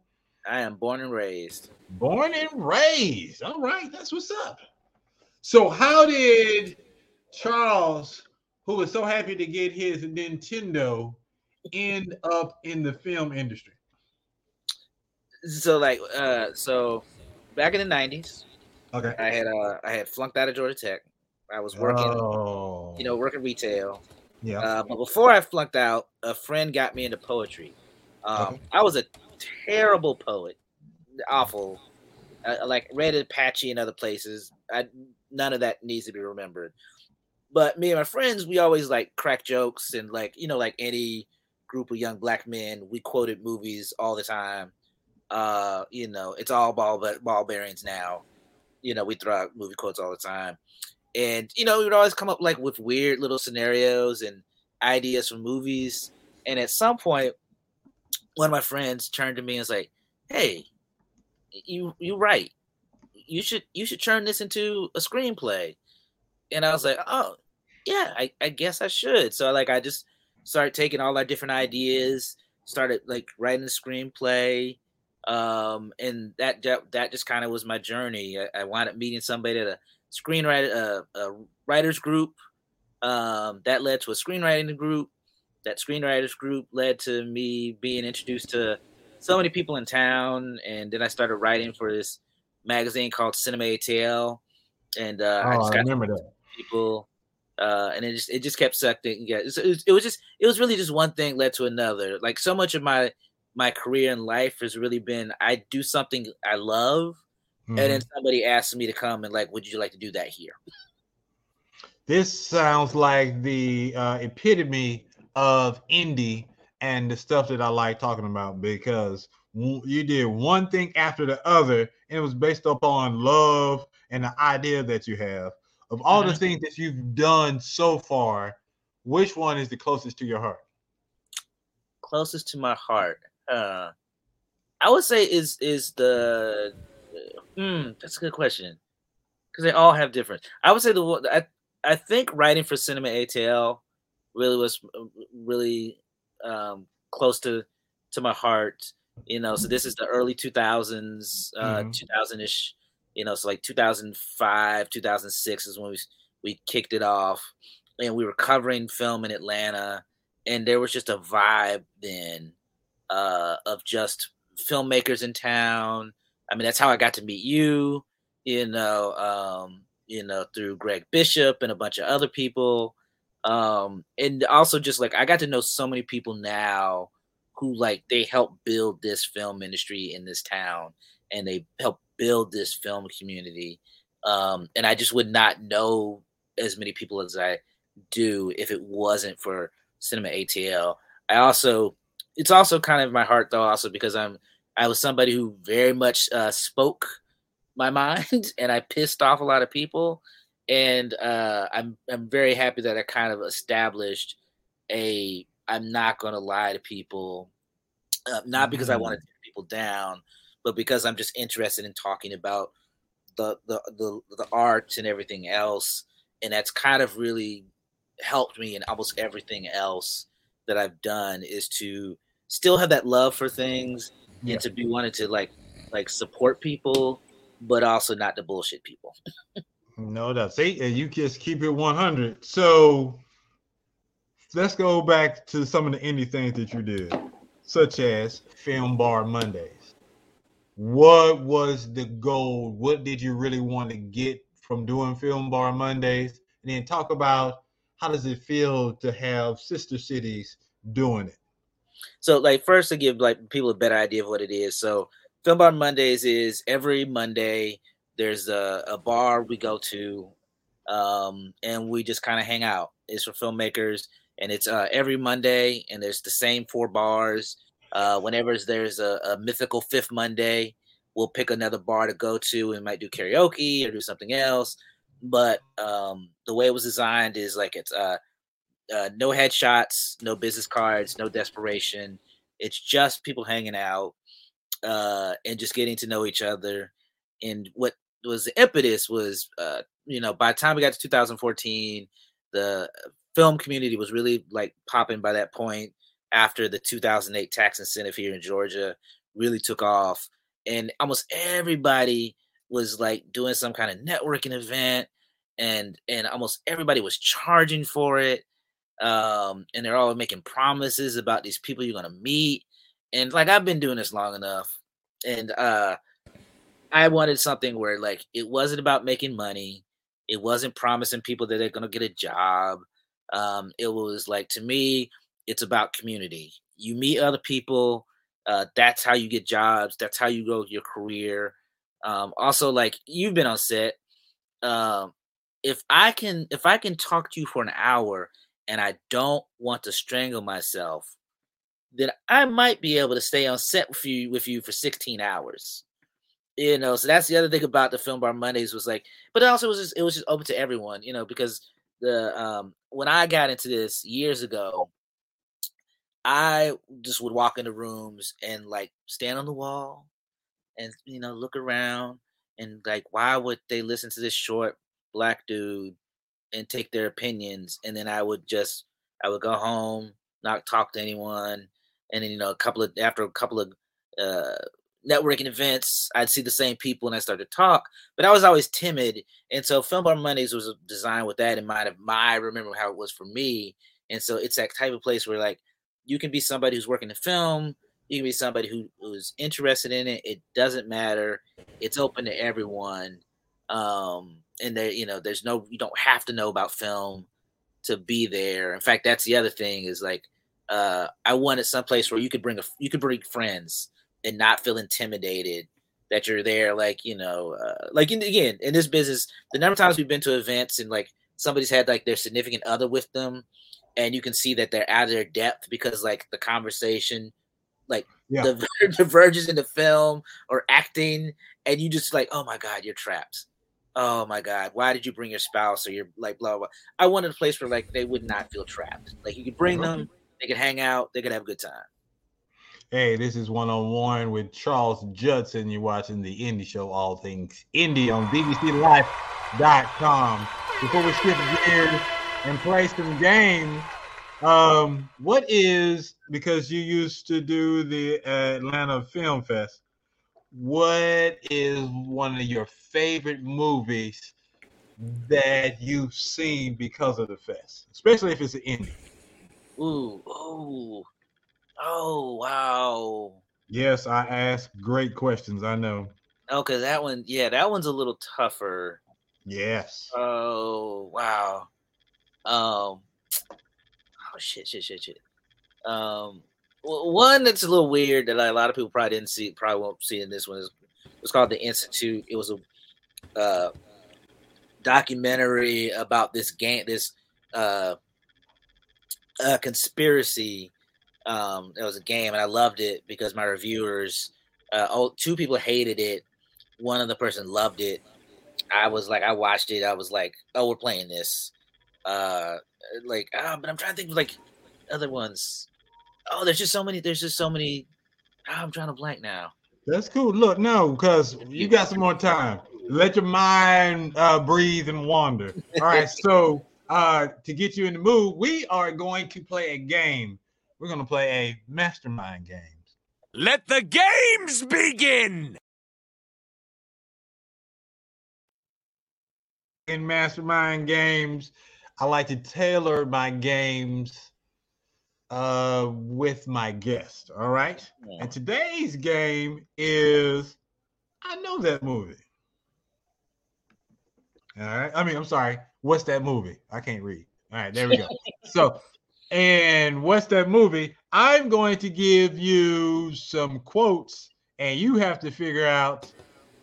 I am born and raised. Born and raised. All right, that's what's up. So, how did Charles, who was so happy to get his Nintendo, end up in the film industry? So like uh so back in the nineties, Okay. I had uh I had flunked out of Georgia Tech. I was working, Oh, you know, working retail. yeah. Uh, but before I flunked out, a friend got me into poetry. Um, Okay. I was a terrible poet, awful. I, like read Apache in other places. I none of that needs to be remembered. But me and my friends, we always like crack jokes and like you know, like any group of young black men, we quoted movies all the time. Uh, you know, it's all ball but ball bearings now. You know, we throw out movie quotes all the time and you know, we would always come up like with weird little scenarios and ideas for movies. And at some point, one of my friends turned to me and was like, "Hey, you you right. You should you should turn this into a screenplay." And I was like, "Oh, yeah, I, I guess I should." So like, I just started taking all our different ideas, started like writing a screenplay, um, and that that, that just kind of was my journey. I, I wound up meeting somebody at a screenwriter uh, a writers group um, that led to a screenwriting group that screenwriters group led to me being introduced to so many people in town and then i started writing for this magazine called cinema atl and uh, Oh, i just I got remember that. people uh, and it just it just kept sucking. Yeah it was, it was- just it was really just one thing led to another. Like so much of my my career in life has really been i do something i love and then somebody asks me to come and like would you like to do that here? This sounds like the uh, epitome of indie and the stuff that I like talking about because you did one thing after the other, and it was based upon love and the idea that you have. Of all the Mhm. things that you've done so far, which one is the closest to your heart? closest to my heart uh i would say is is the hmm that's a good question because they all have different i would say the i i think writing for cinema atl really was uh, really um close to to my heart you know so this is the early 2000s uh Mhm. 2000ish you know so like 2005 2006 is when we we kicked it off and we were covering film in atlanta and there was just a vibe then uh of just filmmakers in town. I mean that's how i got to meet you you know um you know through greg bishop and a bunch of other people. Um and also just like i got to know so many people now who like they helped build this film industry in this town and they helped build this film community um and i just would not know as many people as i do if it wasn't for cinema atl i also it's also kind of my heart though also because i'm i was somebody who very much uh spoke my mind and i pissed off a lot of people and uh i'm i'm very happy that i kind of established a i'm not going to lie to people uh, not because i want to tear people down but because i'm just interested in talking about the the the, the art and everything else and that's kind of really helped me in almost everything else that i've done is to still have that love for things Yeah. and to be wanting to like like support people but also not to bullshit people No doubt. See, and you just keep it 100. So let's go back to some of the indie things that you did, such as Film Bar Mondays. What was the goal? What did you really want to get from doing Film Bar Mondays? And then talk about how does it feel to have sister cities doing it? So, like, first to give like people a better idea of what it is. So, Film Bar Mondays is every Monday. There's a, a bar we go to, um, and we just kind of hang out. It's for filmmakers, and it's uh, every Monday, and there's the same four bars. Uh, whenever there's a, a mythical fifth Monday, we'll pick another bar to go to and might do karaoke or do something else. But um, the way it was designed is like it's uh, uh, no headshots, no business cards, no desperation. It's just people hanging out uh, and just getting to know each other. And what was the impetus was uh, you know by the time we got to 2014, the film community was really like popping by that point after the 2008 tax incentive here in Georgia really took off, and almost everybody was like doing some kind of networking event, and and almost everybody was charging for it, um, and they're all making promises about these people you're gonna meet, and like I've been doing this long enough, and uh, I wanted something where like it wasn't about making money, it wasn't promising people that they're gonna get a job. Um, it was like to me, it's about community. You meet other people. Uh, that's how you get jobs. That's how you grow your career. Um, also, like you've been on set. Um, if I can, if I can talk to you for an hour and I don't want to strangle myself, then I might be able to stay on set with you with you for 16 hours. You know, so that's the other thing about the film bar Mondays was like, but also was just it was just open to everyone, you know, because the um when I got into this years ago, I just would walk into rooms and like stand on the wall and you know look around and like why would they listen to this short black dude and take their opinions and then I would just I would go home, not talk to anyone, and then you know a couple of after a couple of uh networking events, I'd see the same people and I started to talk, but I was always timid. And so Film Bar Mondays was designed with that in mind of my, I remember how it was for me. And so it's that type of place where like you can be somebody who's working the film, you can be somebody who, who's interested in it. It doesn't matter. It's open to everyone. Um, and there, you know, there's no, you don't have to know about film to be there. In fact, that's the other thing is like, uh, I wanted some place where you could bring a, you could bring friends and not feel intimidated that you're there. Like, you know, uh, like in, again, in this business, the number of times we've been to events and like somebody's had like their significant other with them and you can see that they're out of their depth because like the conversation like Yeah. the diverges in the film or acting and you just like oh my god you're trapped oh my god why did you bring your spouse or your like blah blah blah i wanted a place where like they would not feel trapped like you could bring uh-huh. them they could hang out they could have a good time Hey, this is one on one with Charles Judson. You're watching the Indie Show, All Things Indie on BBCLife.com. Before we shift gears and play some games, um, what is because you used to do the Atlanta Film Fest? What is one of your favorite movies that you've seen because of the fest, especially if it's an indie? ooh ooh oh wow Yes, I ask great questions. I know. okay that one yeah that one's a little tougher Yes. Oh wow. Um. Oh shit! Shit! Shit! Shit. Um. One that's a little weird that a lot of people probably didn't see, probably won't see in this one is it's called the Institute. It was a uh, documentary about this game, this uh, uh, conspiracy. Um, it was a game, and I loved it because my reviewers, uh, oh, two people hated it. One of the person loved it. I was like, I watched it. I was like, oh, we're playing this. Uh, like, ah, but I'm trying to think of like other ones. Oh, there's just so many. There's just so many. ah, I'm trying to blank now. That's cool. Look, no, because you got some more time. Let your mind uh, breathe and wander. All right. So, uh, to get you in the mood, we are going to play a game. We're going to play a mastermind game. Let the games begin! In mastermind games, I like to tailor my games uh, with my guest. All right. And today's game is I know that movie. All right. I mean, I'm sorry. What's that movie? I can't read. All right, there we go. so, and what's that movie? I'm going to give you some quotes, and you have to figure out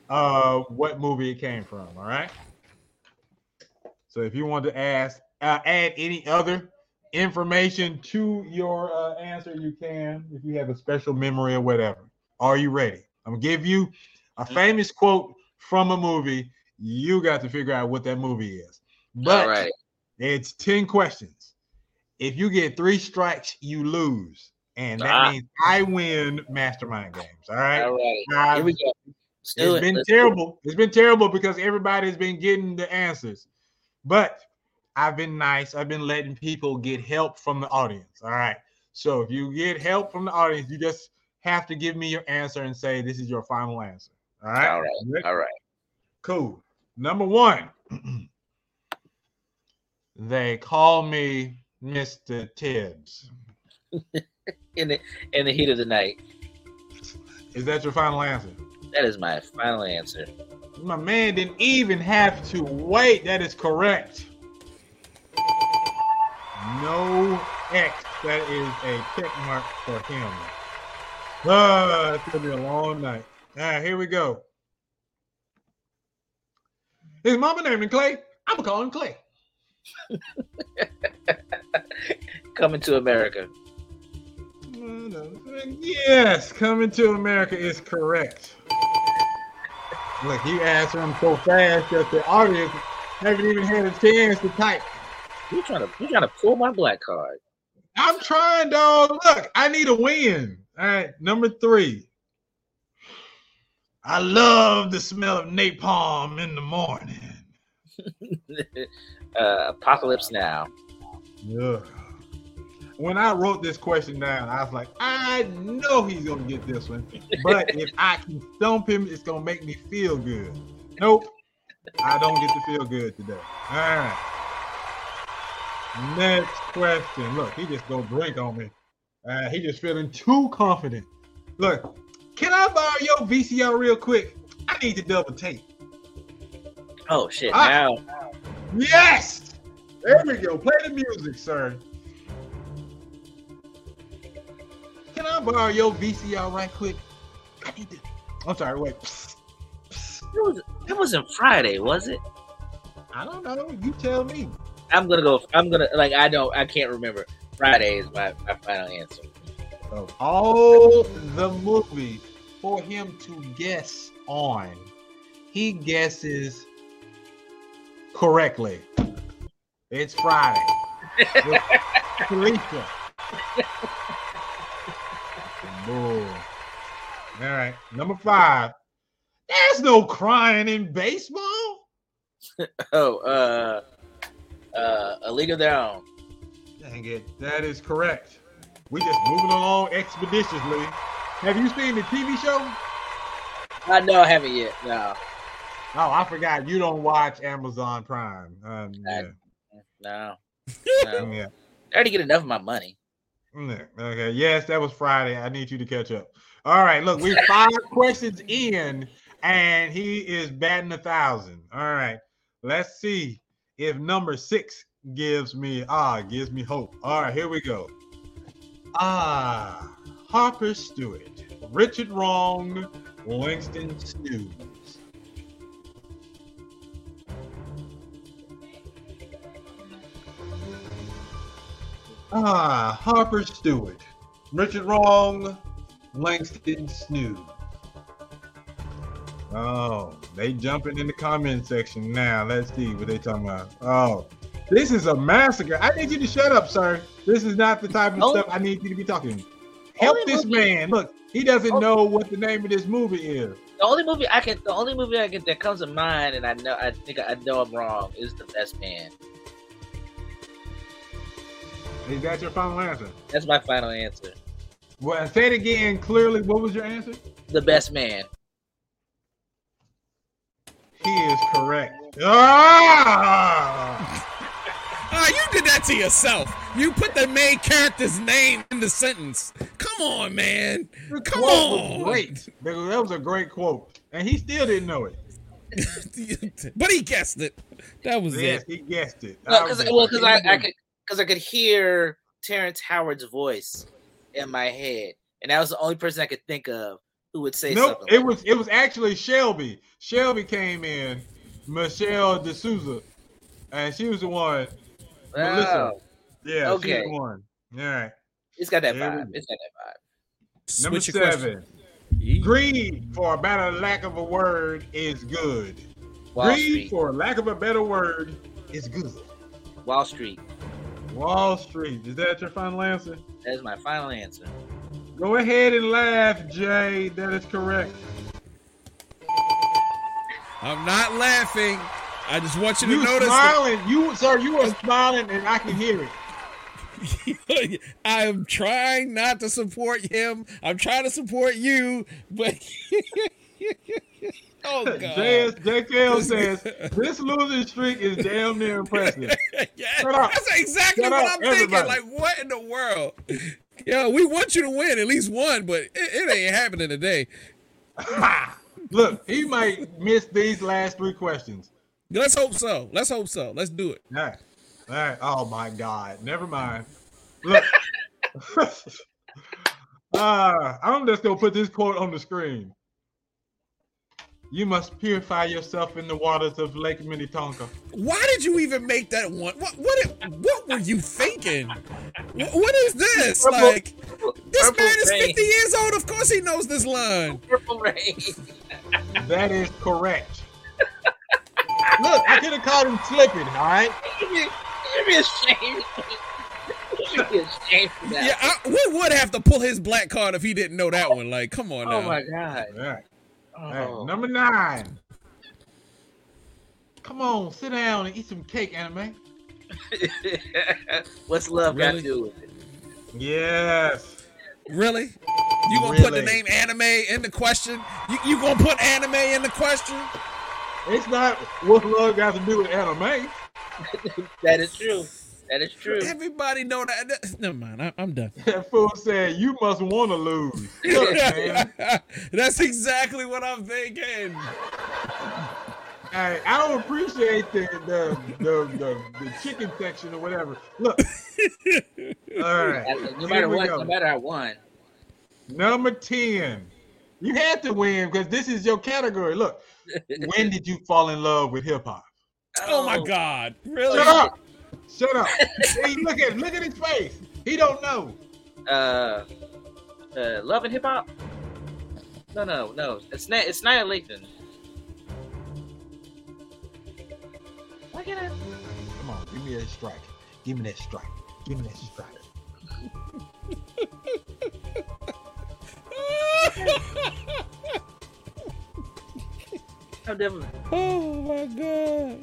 uh, what movie it came from. All right. So, if you want to ask, uh, add any other information to your uh, answer, you can. If you have a special memory or whatever. Are you ready? I'm gonna give you a famous quote from a movie. You got to figure out what that movie is. But All right. it's 10 questions. If you get three strikes, you lose. And that Ah. means I win mastermind games. All right. All right. Now, Here we go. it's it. been Let's do it. terrible. It's been terrible because everybody's been getting the answers. But I've been nice. I've been letting people get help from the audience. All right. So if you get help from the audience, you just have to give me your answer and say this is your final answer. All right. All right. All right. Cool. Number one. they call me Mr. Tibbs. In the in the heat of the night. Is that your final answer? That is my final answer. My man didn't even have to wait. That is correct. No X. That is a check mark for him. Ah, it's gonna be a long night. All right, here we go. His mama named him Clay. I'm gonna call him Clay. Coming to America. Yes, coming to America is correct. Look, he answered him so fast that the audience haven't even had a chance to type. You trying to you trying to pull my black card? I'm trying, dog. Look, I need a win. All right, number three. I love the smell of napalm in the morning. uh, Apocalypse Now. Yeah. When I wrote this question down, I was like, I know he's gonna get this one, but if I can stump him, it's gonna make me feel good. Nope, I don't get to feel good today. All right. Next question. Look, he just go drink on me. Uh, he just feeling too confident. Look, can I borrow your VCR real quick? I need to double tape. Oh shit! Ah. Now Yes! There we go. Play the music, sir. Can I borrow your VCR right quick? I need to. I'm sorry, wait. it was it wasn't Friday, was it? I don't know. You tell me. I'm gonna go. I'm gonna like. I don't. I can't remember. Friday is my, my final answer. Of all the movies for him to guess on, he guesses correctly. It's Friday. Felicia. Bull. All right. Number five. There's no crying in baseball. oh, uh, uh, A League of Their Own. Dang it. That is correct. We just moving along expeditiously. Have you seen the TV show? I know I haven't yet. No, Oh, I forgot. You don't watch Amazon Prime. Um, yeah. no, no. yeah. I already get enough of my money. Okay. Yes, that was Friday. I need you to catch up. All right. Look, we're five questions in, and he is batting a thousand. All right. Let's see if number six gives me ah gives me hope. All right, here we go. Ah, Harper Stewart, Richard Wrong, Langston Snooze. Ah, Harper Stewart, Richard Wrong, Langston Snooze. Oh, they jumping in the comment section now. Let's see what they talking about. Oh, this is a massacre. I need you to shut up, sir. This is not the type of Oh. stuff I need you to be talking. Help Only this movie- man. Look, he doesn't oh. know what the name of this movie is. The only movie I can, the only movie I can that comes to mind, and I know, I think I know I'm wrong, is The Best Man. Is that your final answer? That's my final answer. Well, say it again clearly. What was your answer? The Best Man. He is correct. Ah! Ah, you did that to yourself. You put the main character's name in the sentence. Come on, man. Come on. was great. That was- a great quote, and he still didn't know it. but he guessed it. That was Yes, it. he guessed it. No, because well, because I, I could because I could hear Terrence Howard's voice in my head, and that was the only person I could think of who would say Nope, something. it was it was actually Shelby. Shelby came in, Michelle D'Souza, and she was the one. Melissa. Oh, Yeah, she's okay. the one. All right. It's got that There we vibe. It's got that vibe. Number Switch seven. question. Greed, for a better lack of a word, is good. Wall Greed, Street. for lack of a better word, is good. Wall Street. Wall Street. Is that your final answer? That is my final answer. Go ahead and laugh, Jay. That is correct. I'm not laughing. I just want you to You notice. smiling, you sir, you are smiling, and I can hear it. I am trying not to support him. I'm trying to support you, but oh god. JS, JKL says this losing streak is damn near impressive. yeah, that's exactly Shut what up, I'm thinking. everybody. Like, what in the world? Yeah, we want you to win at least one, but it, it ain't happening today. Look, he might miss these last three questions. Let's hope so. Let's hope so. Let's do it. All right. All right. Oh my God. Never mind. Look. uh, I'm just gonna put this quote on the screen. You must purify yourself in the waters of Lake Minnetonka. Why did you even make that one? What what what were you thinking? Wh- What is this? Purple- Like this Purple man is Rain. 50 years old. Of course he knows this line. Purple rain. That is correct. Look, I could have called him slipping, all right? You should be- you should be ashamed. You should be ashamed for that. Yeah, I, we would have to pull his black card if he didn't know that one. Like, come on oh now. Oh my god. All right. Oh. right. Number nine. Come on, sit down and eat some cake, Anna Mae. What's love got to do with it? Yes. Really? You gonna put the name Anna Mae in the question? You, you gonna put Anna Mae in the question? It's not what love got to do with Anna Mae. That is true. That is true. Everybody know that. that- Never mind. I, I'm done. That fool said you must want to lose. Look. That's exactly what I'm thinking. I, I don't appreciate the the, the the the chicken section or whatever. Look. All right. No matter what, go. no matter I won. Number 10. You had to win because this is your category. Look, when did you fall in love with hip hop? Oh my oh. God! Really? Shut up. Shut up. hey, look at look at his face. He don't know. Uh, uh, love and hip hop. No, no, no. It's not. It's Annihilation. Why can't I? Come on, give me that strike. Give me that strike. Give me that strike. How different? Oh my God!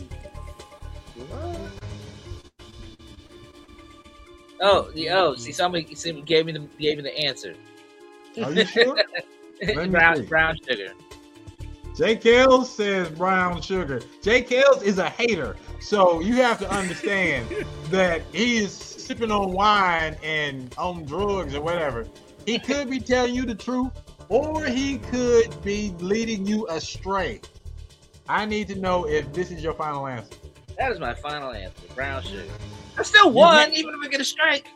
Oh, the oh. See, somebody somebody gave me the gave me the answer. Are you sure? Brown see. brown sugar. J. Kells says brown sugar. J. Kells is a hater. So you have to understand that he is sipping on wine and on drugs or whatever. He could be telling you the truth, or he could be leading you astray. I need to know if this is your final answer. That is my final answer. Brown sugar. I still won, even if I get a strike.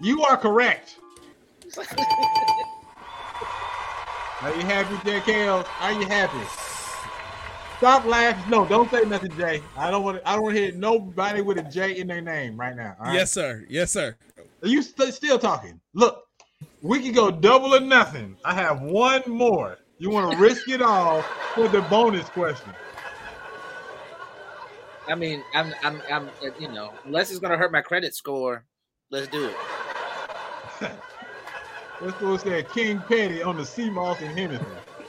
You are correct. Are you happy, J. Kells? Are you happy? Stop laughing. No, don't say nothing, Jay. I don't want. to. I don't want to hear nobody with a J in their name right now. all right? Yes, sir. Yes, sir. Are you st- still talking? Look, we can go double or nothing. I have one more. You want to risk it all for the bonus question? I mean, I'm, I'm, I'm, you know, unless it's gonna hurt my credit score, let's do it. Let's go say King Petty on the Sea Moss and Hennessy.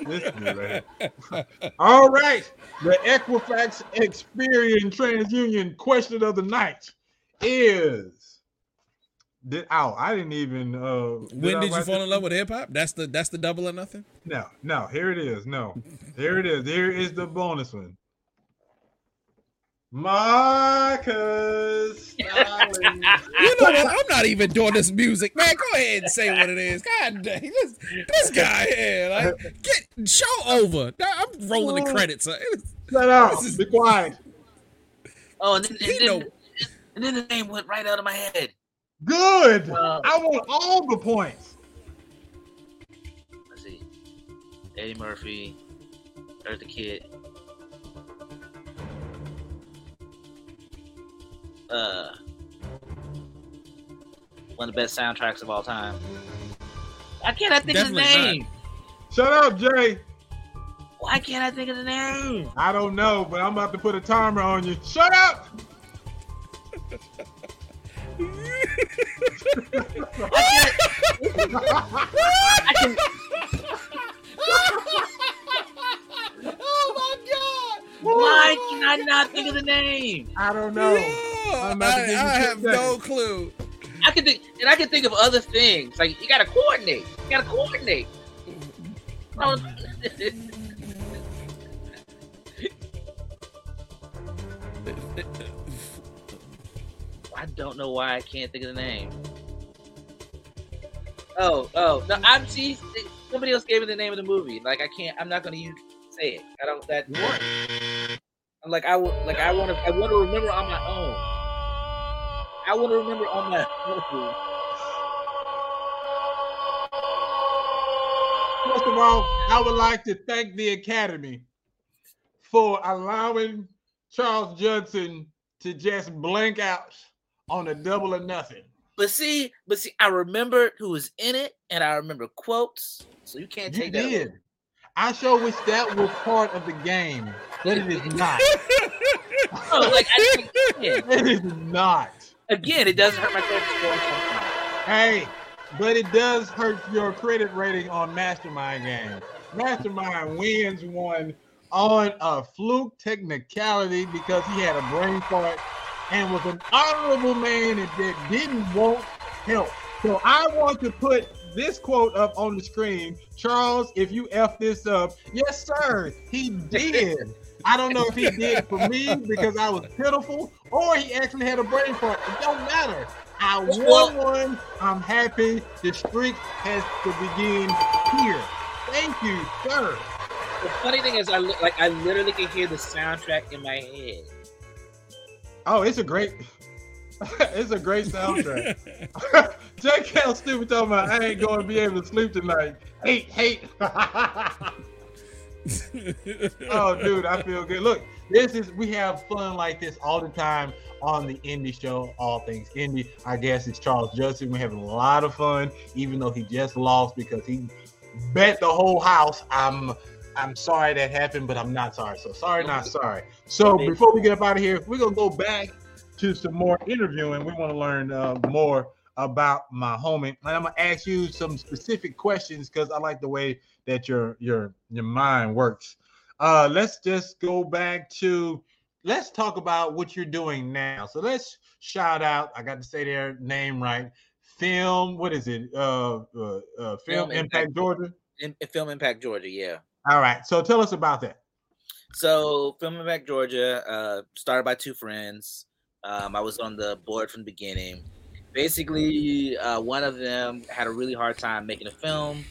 This dude right here. All right. The Equifax Experian TransUnion question of the night is did oh I didn't even uh When I did you write fall this? in love with hip hop? That's the that's the double or nothing. No, no, here it is. No. Here it is. Here is the bonus one. Marcus. You know what? I'm not even doing this music, man. Go ahead and say what it is. God dang, this, this guy here, like, get show over. I'm rolling the credits. Uh, Shut up. This is- Be quiet. Oh, and then, and, then, know- and then the name went right out of my head. Good. Wow. I want all the points. Let's see, Eddie Murphy, Eartha Kitt. Uh, one of the best soundtracks of all time. Why can't I think Definitely of not. the name? Shut up, Jay. Why can't I think of the name? I don't know, but I'm about to put a timer on you. Shut up. I can. can I not think of the name? I don't know. I, I'm about to give you I 10 have no clue. I can think, and I can think of other things. Like you gotta coordinate. You gotta coordinate. I don't know why I can't think of the name. Oh, oh, no, I'm see. Somebody else gave me the name of the movie. Like I can't. I'm not gonna use say it. I don't. That. I'm like I would. Like I want to. I want to remember on my own. I want to remember on my own. First of all, I would like to thank the Academy for allowing Charles Judson to just blank out on a double or nothing. But see, but see, I remember who was in it, and I remember quotes. So you can't You take that. away. I sure wish that was part of the game, but it is not. Oh, like I, again, it is not. again, it doesn't hurt my credit score. Hey, but it does hurt your credit rating on Mastermind game. Mastermind wins one on a fluke technicality because he had a brain fart and was an honorable man that didn't want help. So I want to put this quote up on the screen. Charles, if you F this up, yes, sir, he did. I don't know if he did for me because I was pitiful or he actually had a brain fart. It don't matter. I won one. I'm happy. The streak has to begin here. Thank you, sir. The funny thing is, I li- like I literally can hear the soundtrack in my head. Oh, it's a great, it's a great soundtrack. Jay Kell stupid talking about I ain't going to be able to sleep tonight. Hate, hate. oh, dude, I feel good. Look, this is we have fun like this all the time on the indie show, all things indie. I guess it's Charles Judson. We're having a lot of fun, even though he just lost because he bet the whole house. I'm I'm sorry that happened, but I'm not sorry. So sorry, not sorry. So before we get up out of here, we're gonna go back to some more interviewing. We want to learn uh, more about my homie, and I'm gonna ask you some specific questions because I like the way that your your your mind works. Uh, let's just go back to let's talk about what you're doing now. So let's shout out. I got to say their name right. Film. What is it? Uh, uh, uh Film, Impact, Georgia. In, in Film Impact Georgia, yeah. All right. So tell us about that. So Film Impact Georgia, uh, started by two friends. Um, I was on the board from the beginning. Basically, uh, one of them had a really hard time making a film.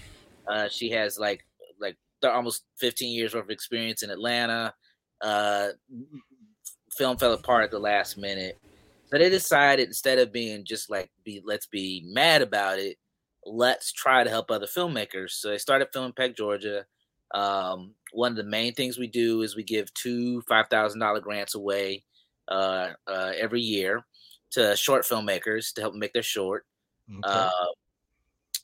Uh, she has like like almost 15 years worth of experience in Atlanta. Uh, film fell apart at the last minute. So they decided instead of being just like be let's be mad about it, let's try to help other filmmakers. So they started Film Impact Georgia. Um, one of the main things we do is we give two five thousand dollar grants away uh, uh, every year to short filmmakers to help them make their short. Uh,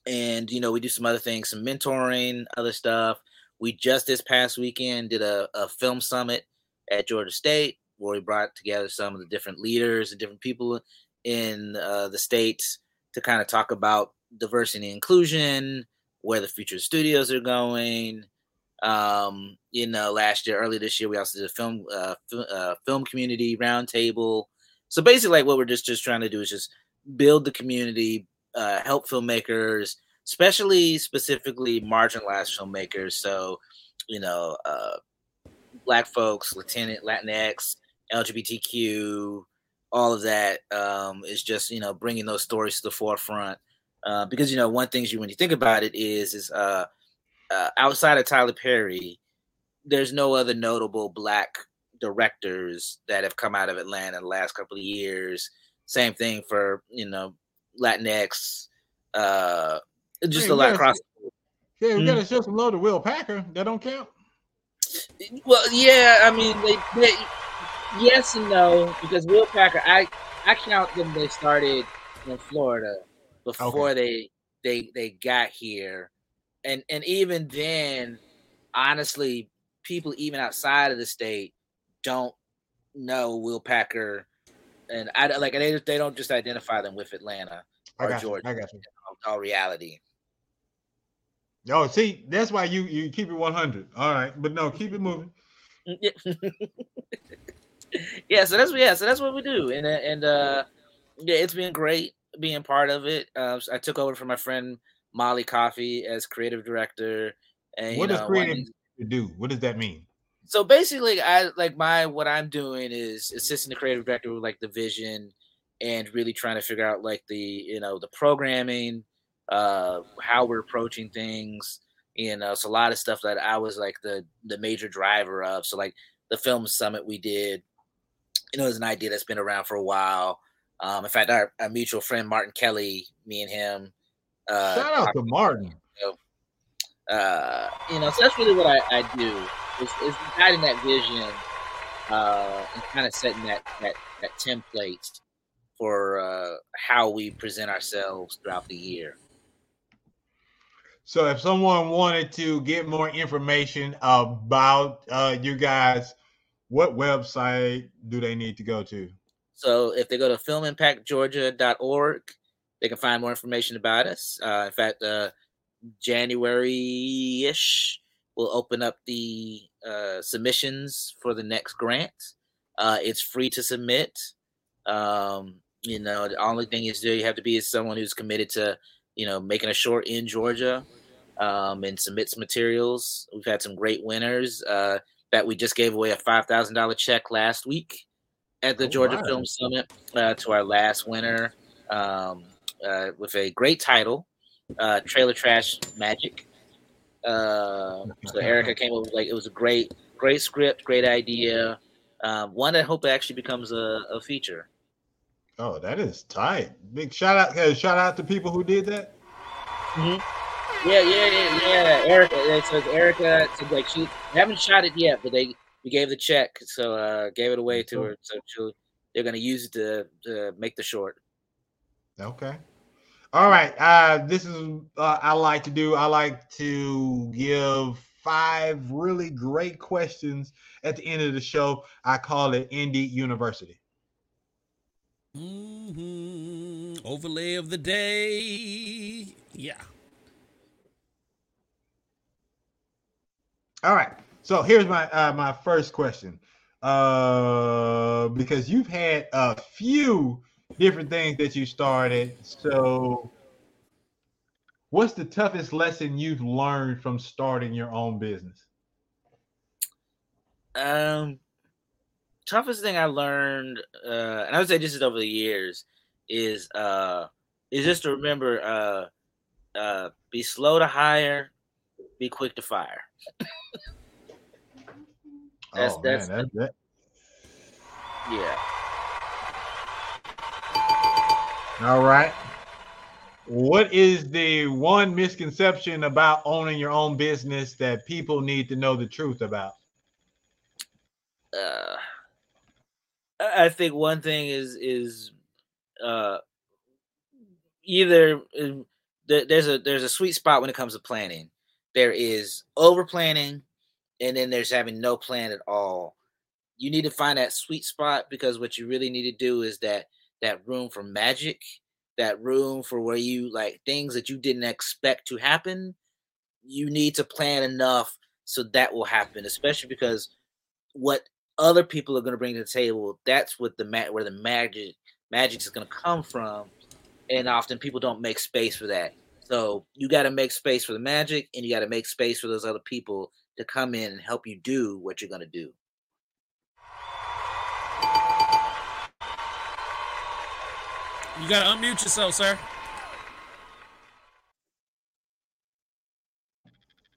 and you know we do some other things, some mentoring, other stuff. We just this past weekend did a, a film summit at Georgia State where we brought together some of the different leaders and different people in uh, the states to kind of talk about diversity and inclusion, where the future studios are going. Um, you know, last year, early this year, we also did a film uh, fi- uh, film community roundtable. So basically, like what we're just just trying to do is just build the community, uh, help filmmakers, especially specifically marginalized filmmakers. So, you know, uh, black folks, Latin, Latinx, LGBTQ, all of that um, is just you know bringing those stories to the forefront. Uh, because you know one thing you when you think about it is is uh, uh, outside of Tyler Perry, there's no other notable black directors that have come out of Atlanta in the last couple of years. Same thing for you know Latinx, uh, just Hey, a lot yes. across. Yeah, we gotta show some love to Will Packer. That don't count. Well, yeah, I mean, they, they yes and no because Will Packer, I I count them. They started in Florida before they they they got here, and and even then, honestly, people even outside of the state don't know Will Packer, and I like they they don't just identify them with Atlanta or got you. Georgia. I got you. in All reality. Oh, see, that's why you you keep it 100. All right, but no, keep it moving. yeah, so that's yeah, so that's what we do, and and uh, yeah, it's been great being part of it. Uh, I took over from my friend Molly Coffee as creative director. And What does know, creative do? What does that mean? so basically i like my what i'm doing is assisting the creative director with like the vision and really trying to figure out like the you know the programming uh how we're approaching things you know it's a lot of stuff that i was like the the major driver of so like the film summit we did you know it's an idea that's been around for a while um in fact our, our mutual friend martin kelly me and him uh Shout out to Martin. uh, you know, so that's really what I, I do is, is guiding that vision uh, and kind of setting that that that template for uh, how we present ourselves throughout the year. So if someone wanted to get more information about uh, you guys, what website do they need to go to? So if they go to filmimpactgeorgia.org, they can find more information about us. Uh, in fact, uh, January ish, we'll open up the uh, submissions for the next grant. Uh, it's free to submit. Um, you know, the only thing is you have to be is someone who's committed to, you know, making a short in Georgia um, and submit some materials. We've had some great winners. Uh, that we just gave away a five thousand dollar check last week at the Oh, Georgia wow. Film Summit uh, to our last winner um, uh, with a great title, uh, Trailer Trash Magic. Uh, so Erica came up with like it was a great, great script, great idea. Um, one that I hope it actually becomes a, a feature. Oh, that is tight. Big shout out, uh, shout out to people who did that. Yeah, yeah, yeah, yeah. Erica, it says Erica. So like she haven't shot it yet, but they we gave the check, so uh gave it away to her. So she'll, they're gonna use it to to make the short. Okay. All right. Uh, this is uh, I like to do. I like to give five really great questions at the end of the show. I call it Indie University. Mm-hmm. Overlay of the day. Yeah. All right. So here's my uh, my first question. Uh, because you've had a few different things that you started. So, what's the toughest lesson you've learned from starting your own business? Um, toughest thing I learned, uh, and I would say this is over the years, is uh, is just to remember, uh, uh, be slow to hire, be quick to fire. That's oh that's man, that, that, yeah. All right. What is the one misconception about owning your own business that people need to know the truth about? uh, I think one thing is is uh, either uh, there's a there's a sweet spot when it comes to planning. There is over planning, and then there's having no plan at all. You need to find that sweet spot because what you really need to do is that that room for magic, that room for where you like things that you didn't expect to happen. You need to plan enough so that will happen, especially because what other people are going to bring to the table that's what the where the magic magic is going to come from and often people don't make space for that so you got to make space for the magic and you got to make space for those other people to come in and help you do what you're going to do You gotta unmute yourself, sir.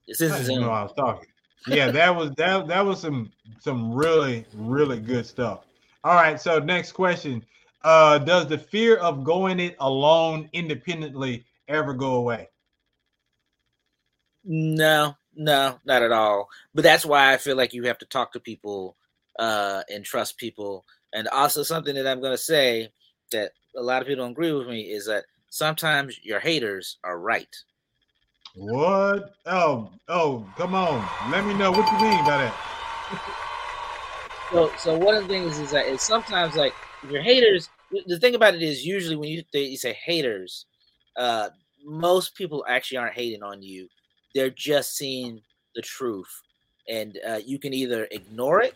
this is didn't Zoom. I was talking. Yeah, that was that that was some some really really good stuff. All right, so next question. Uh does the fear of going it alone independently ever go away? No, no, not at all. But that's why I feel like you have to talk to people uh, and trust people. And also, something that I'm going to say that a lot of people don't agree with me is that sometimes your haters are right. What? Oh, oh, come on. Let me know what you mean by that. So, so one of the things is that is sometimes like your haters. The thing about it is usually when you they, you say haters, uh, most people actually aren't hating on you. They're just seeing the truth. and uh, you can either ignore it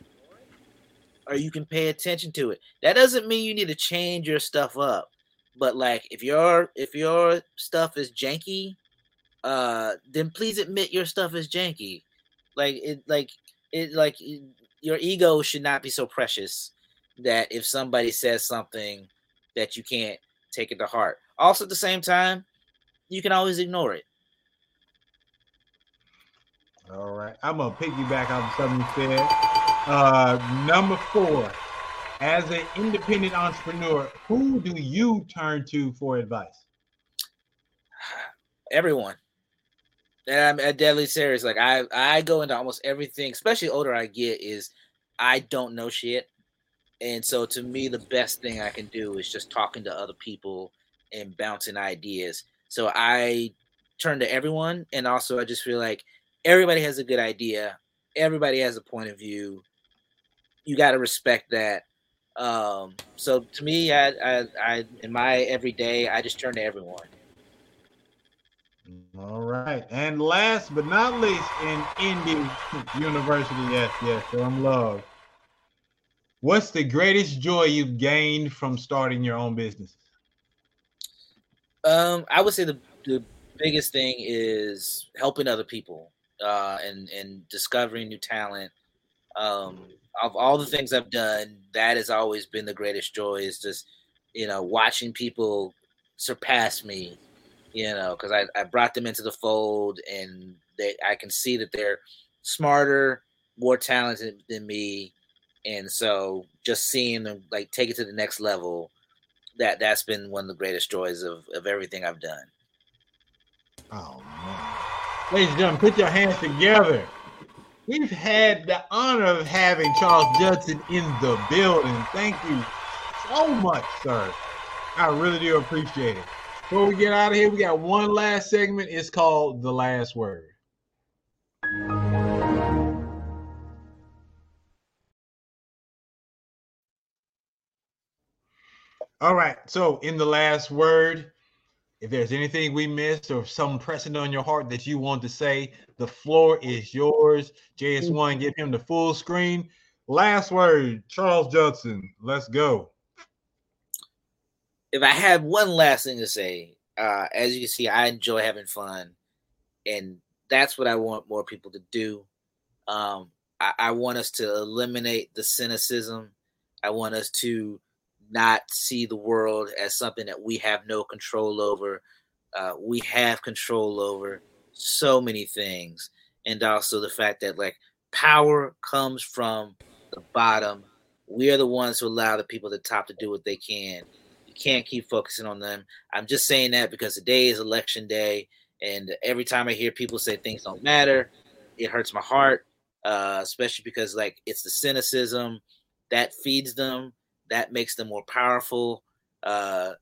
or you can pay attention to it. That doesn't mean you need to change your stuff up, but like if your if your stuff is janky, uh, then please admit your stuff is janky. Like it, like it, like it- your ego should not be so precious that if somebody says something that you can't take it to heart. Also, at the same time, you can always ignore it. All right. I'm gonna piggyback on something you said. Uh, number four, as an independent entrepreneur, who do you turn to for advice? everyone. And I'm deadly serious. Like I, I go into almost everything, especially older I get, is I don't know shit. And so to me, the best thing I can do is just talking to other people and bouncing ideas. So I turn to everyone, and also I just feel like everybody has a good idea. Everybody has a point of view. You got to respect that. Um, so to me, I, I, I, in my everyday, I just turn to everyone. All right. And last but not least, in Indie University, yes, yes, I'm love. What's the greatest joy you've gained from starting your own business? Um, I would say the the biggest thing is helping other people uh, and and discovering new talent. Um, of all the things I've done, that has always been the greatest joy. Is just you know watching people surpass me. You know, because I, I brought them into the fold, and they I can see that they're smarter, more talented than me, and so just seeing them like take it to the next level that that's been one of the greatest joys of, of everything I've done. Oh man. Ladies and gentlemen, put your hands together. We've had the honor of having Charles Judson in the building. Thank you so much, sir. I really do appreciate it. Before we get out of here, we got one last segment. It's called The Last Word. All right. So, in the last word, if there's anything we missed or some pressing on your heart that you want to say, the floor is yours. JS1, give him the full screen. Last word, Charles Judson. Let's go. If I had one last thing to say, uh, as you can see, I enjoy having fun, and that's what I want more people to do. Um, I, I want us to eliminate the cynicism. I want us to not see the world as something that we have no control over. Uh, we have control over so many things, and also the fact that like power comes from the bottom. We are the ones who allow the people at the top to do what they can. You can't keep focusing on them. I'm just saying that because today is election day, and every time I hear people say things don't matter, it hurts my heart. Uh, especially because like it's the cynicism that feeds them that makes them more powerful. Uh,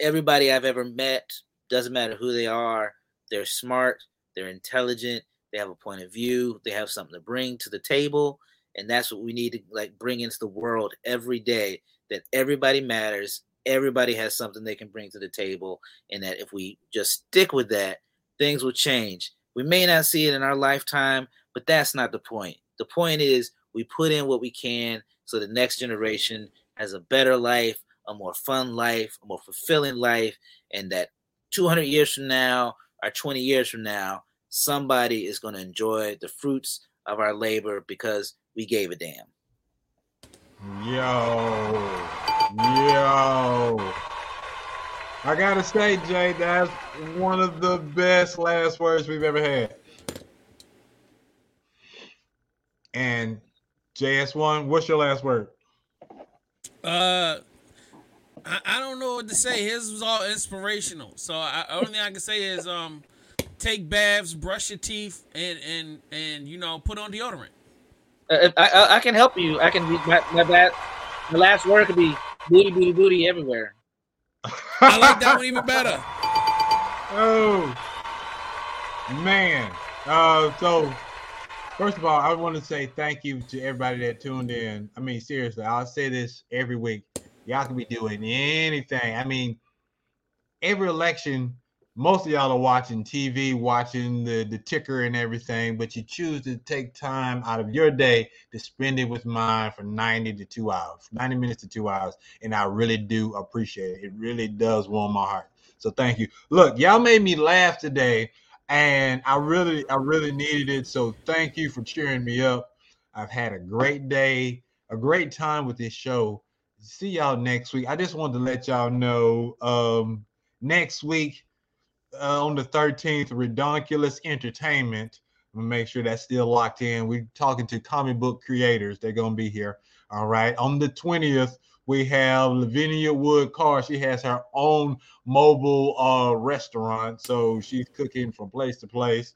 everybody I've ever met doesn't matter who they are. They're smart. They're intelligent. They have a point of view. They have something to bring to the table, and that's what we need to like bring into the world every day. That everybody matters. Everybody has something they can bring to the table, and that if we just stick with that, things will change. We may not see it in our lifetime, but that's not the point. The point is we put in what we can so the next generation has a better life, a more fun life, a more fulfilling life, and that 200 years from now or 20 years from now, somebody is going to enjoy the fruits of our labor because we gave a damn. Yo, yo. I gotta say, Jay, that's one of the best last words we've ever had. And JS1, what's your last word? Uh, I, I don't know what to say. His was all inspirational. So I only thing I can say is um, take baths, brush your teeth, and and and you know put on deodorant. Uh, I, I, I can help you. I can my, my bad. The last word could be booty, booty, booty everywhere. I like that one even better. Oh man. Uh so first of all, I want to say thank you to everybody that tuned in. I mean, seriously, I'll say this every week. Y'all can be doing anything. I mean, every election, most of y'all are watching TV, watching the, the ticker and everything, but you choose to take time out of your day to spend it with mine for 90 to two hours, 90 minutes to two hours. And I really do appreciate it. It really does warm my heart. So thank you. Look, y'all made me laugh today, and I really, I really needed it. So thank you for cheering me up. I've had a great day, a great time with this show. See y'all next week. I just wanted to let y'all know um, next week uh, on the 13th, Redonkulous Entertainment. I'm gonna make sure that's still locked in. We're talking to comic book creators. They're gonna be here. All right. On the 20th, we have Lavinia Wood Carr. She has her own mobile uh, restaurant, so she's cooking from place to place.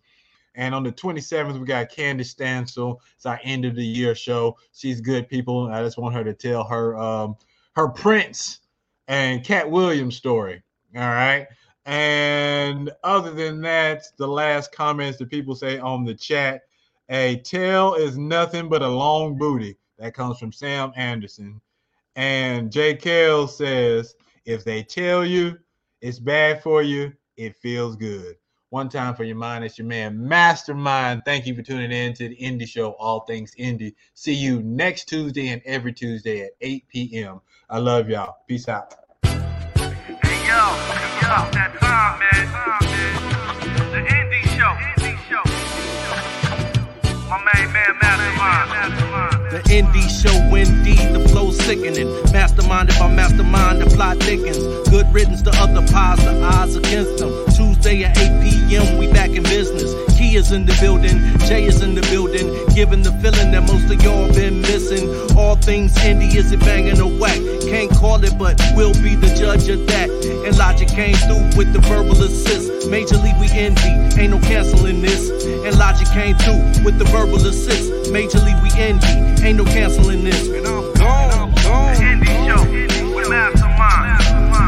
And on the 27th, we got Candace Stansel. It's our end of the year show. She's good people. I just want her to tell her um, her Prince and Katt Williams story. All right. And other than that, the last comments that people say on the chat, a tail is nothing but a long booty. That comes from Sam Anderson. And Jay Kell says, if they tell you it's bad for you, it feels good. One time for your mind, it's your man, Mastermind. Thank you for tuning in to the Indie Show, All Things Indie. See you next Tuesday and every Tuesday at 8 p.m. I love y'all. Peace out. Hey yo, yo, that time, man. The indie show. Indie show. My main man, Mastermind. The indie show, indeed, the flow sickening. Masterminded by mastermind, the plot thickens. Good riddance to other pies, the odds against them. Tuesday at 8 p.m., we back in business. Is in the building, Jay is in the building, giving the feeling that most of y'all been missing. All things indie, is it banging or whack? Can't call it, but we'll be the judge of that. And logic came through with the verbal assist. Majorly we envy, ain't no canceling this. And logic came through with the verbal assist. Majorly we envy, ain't no canceling this. And I'm gone, and I'm gone. The indie show.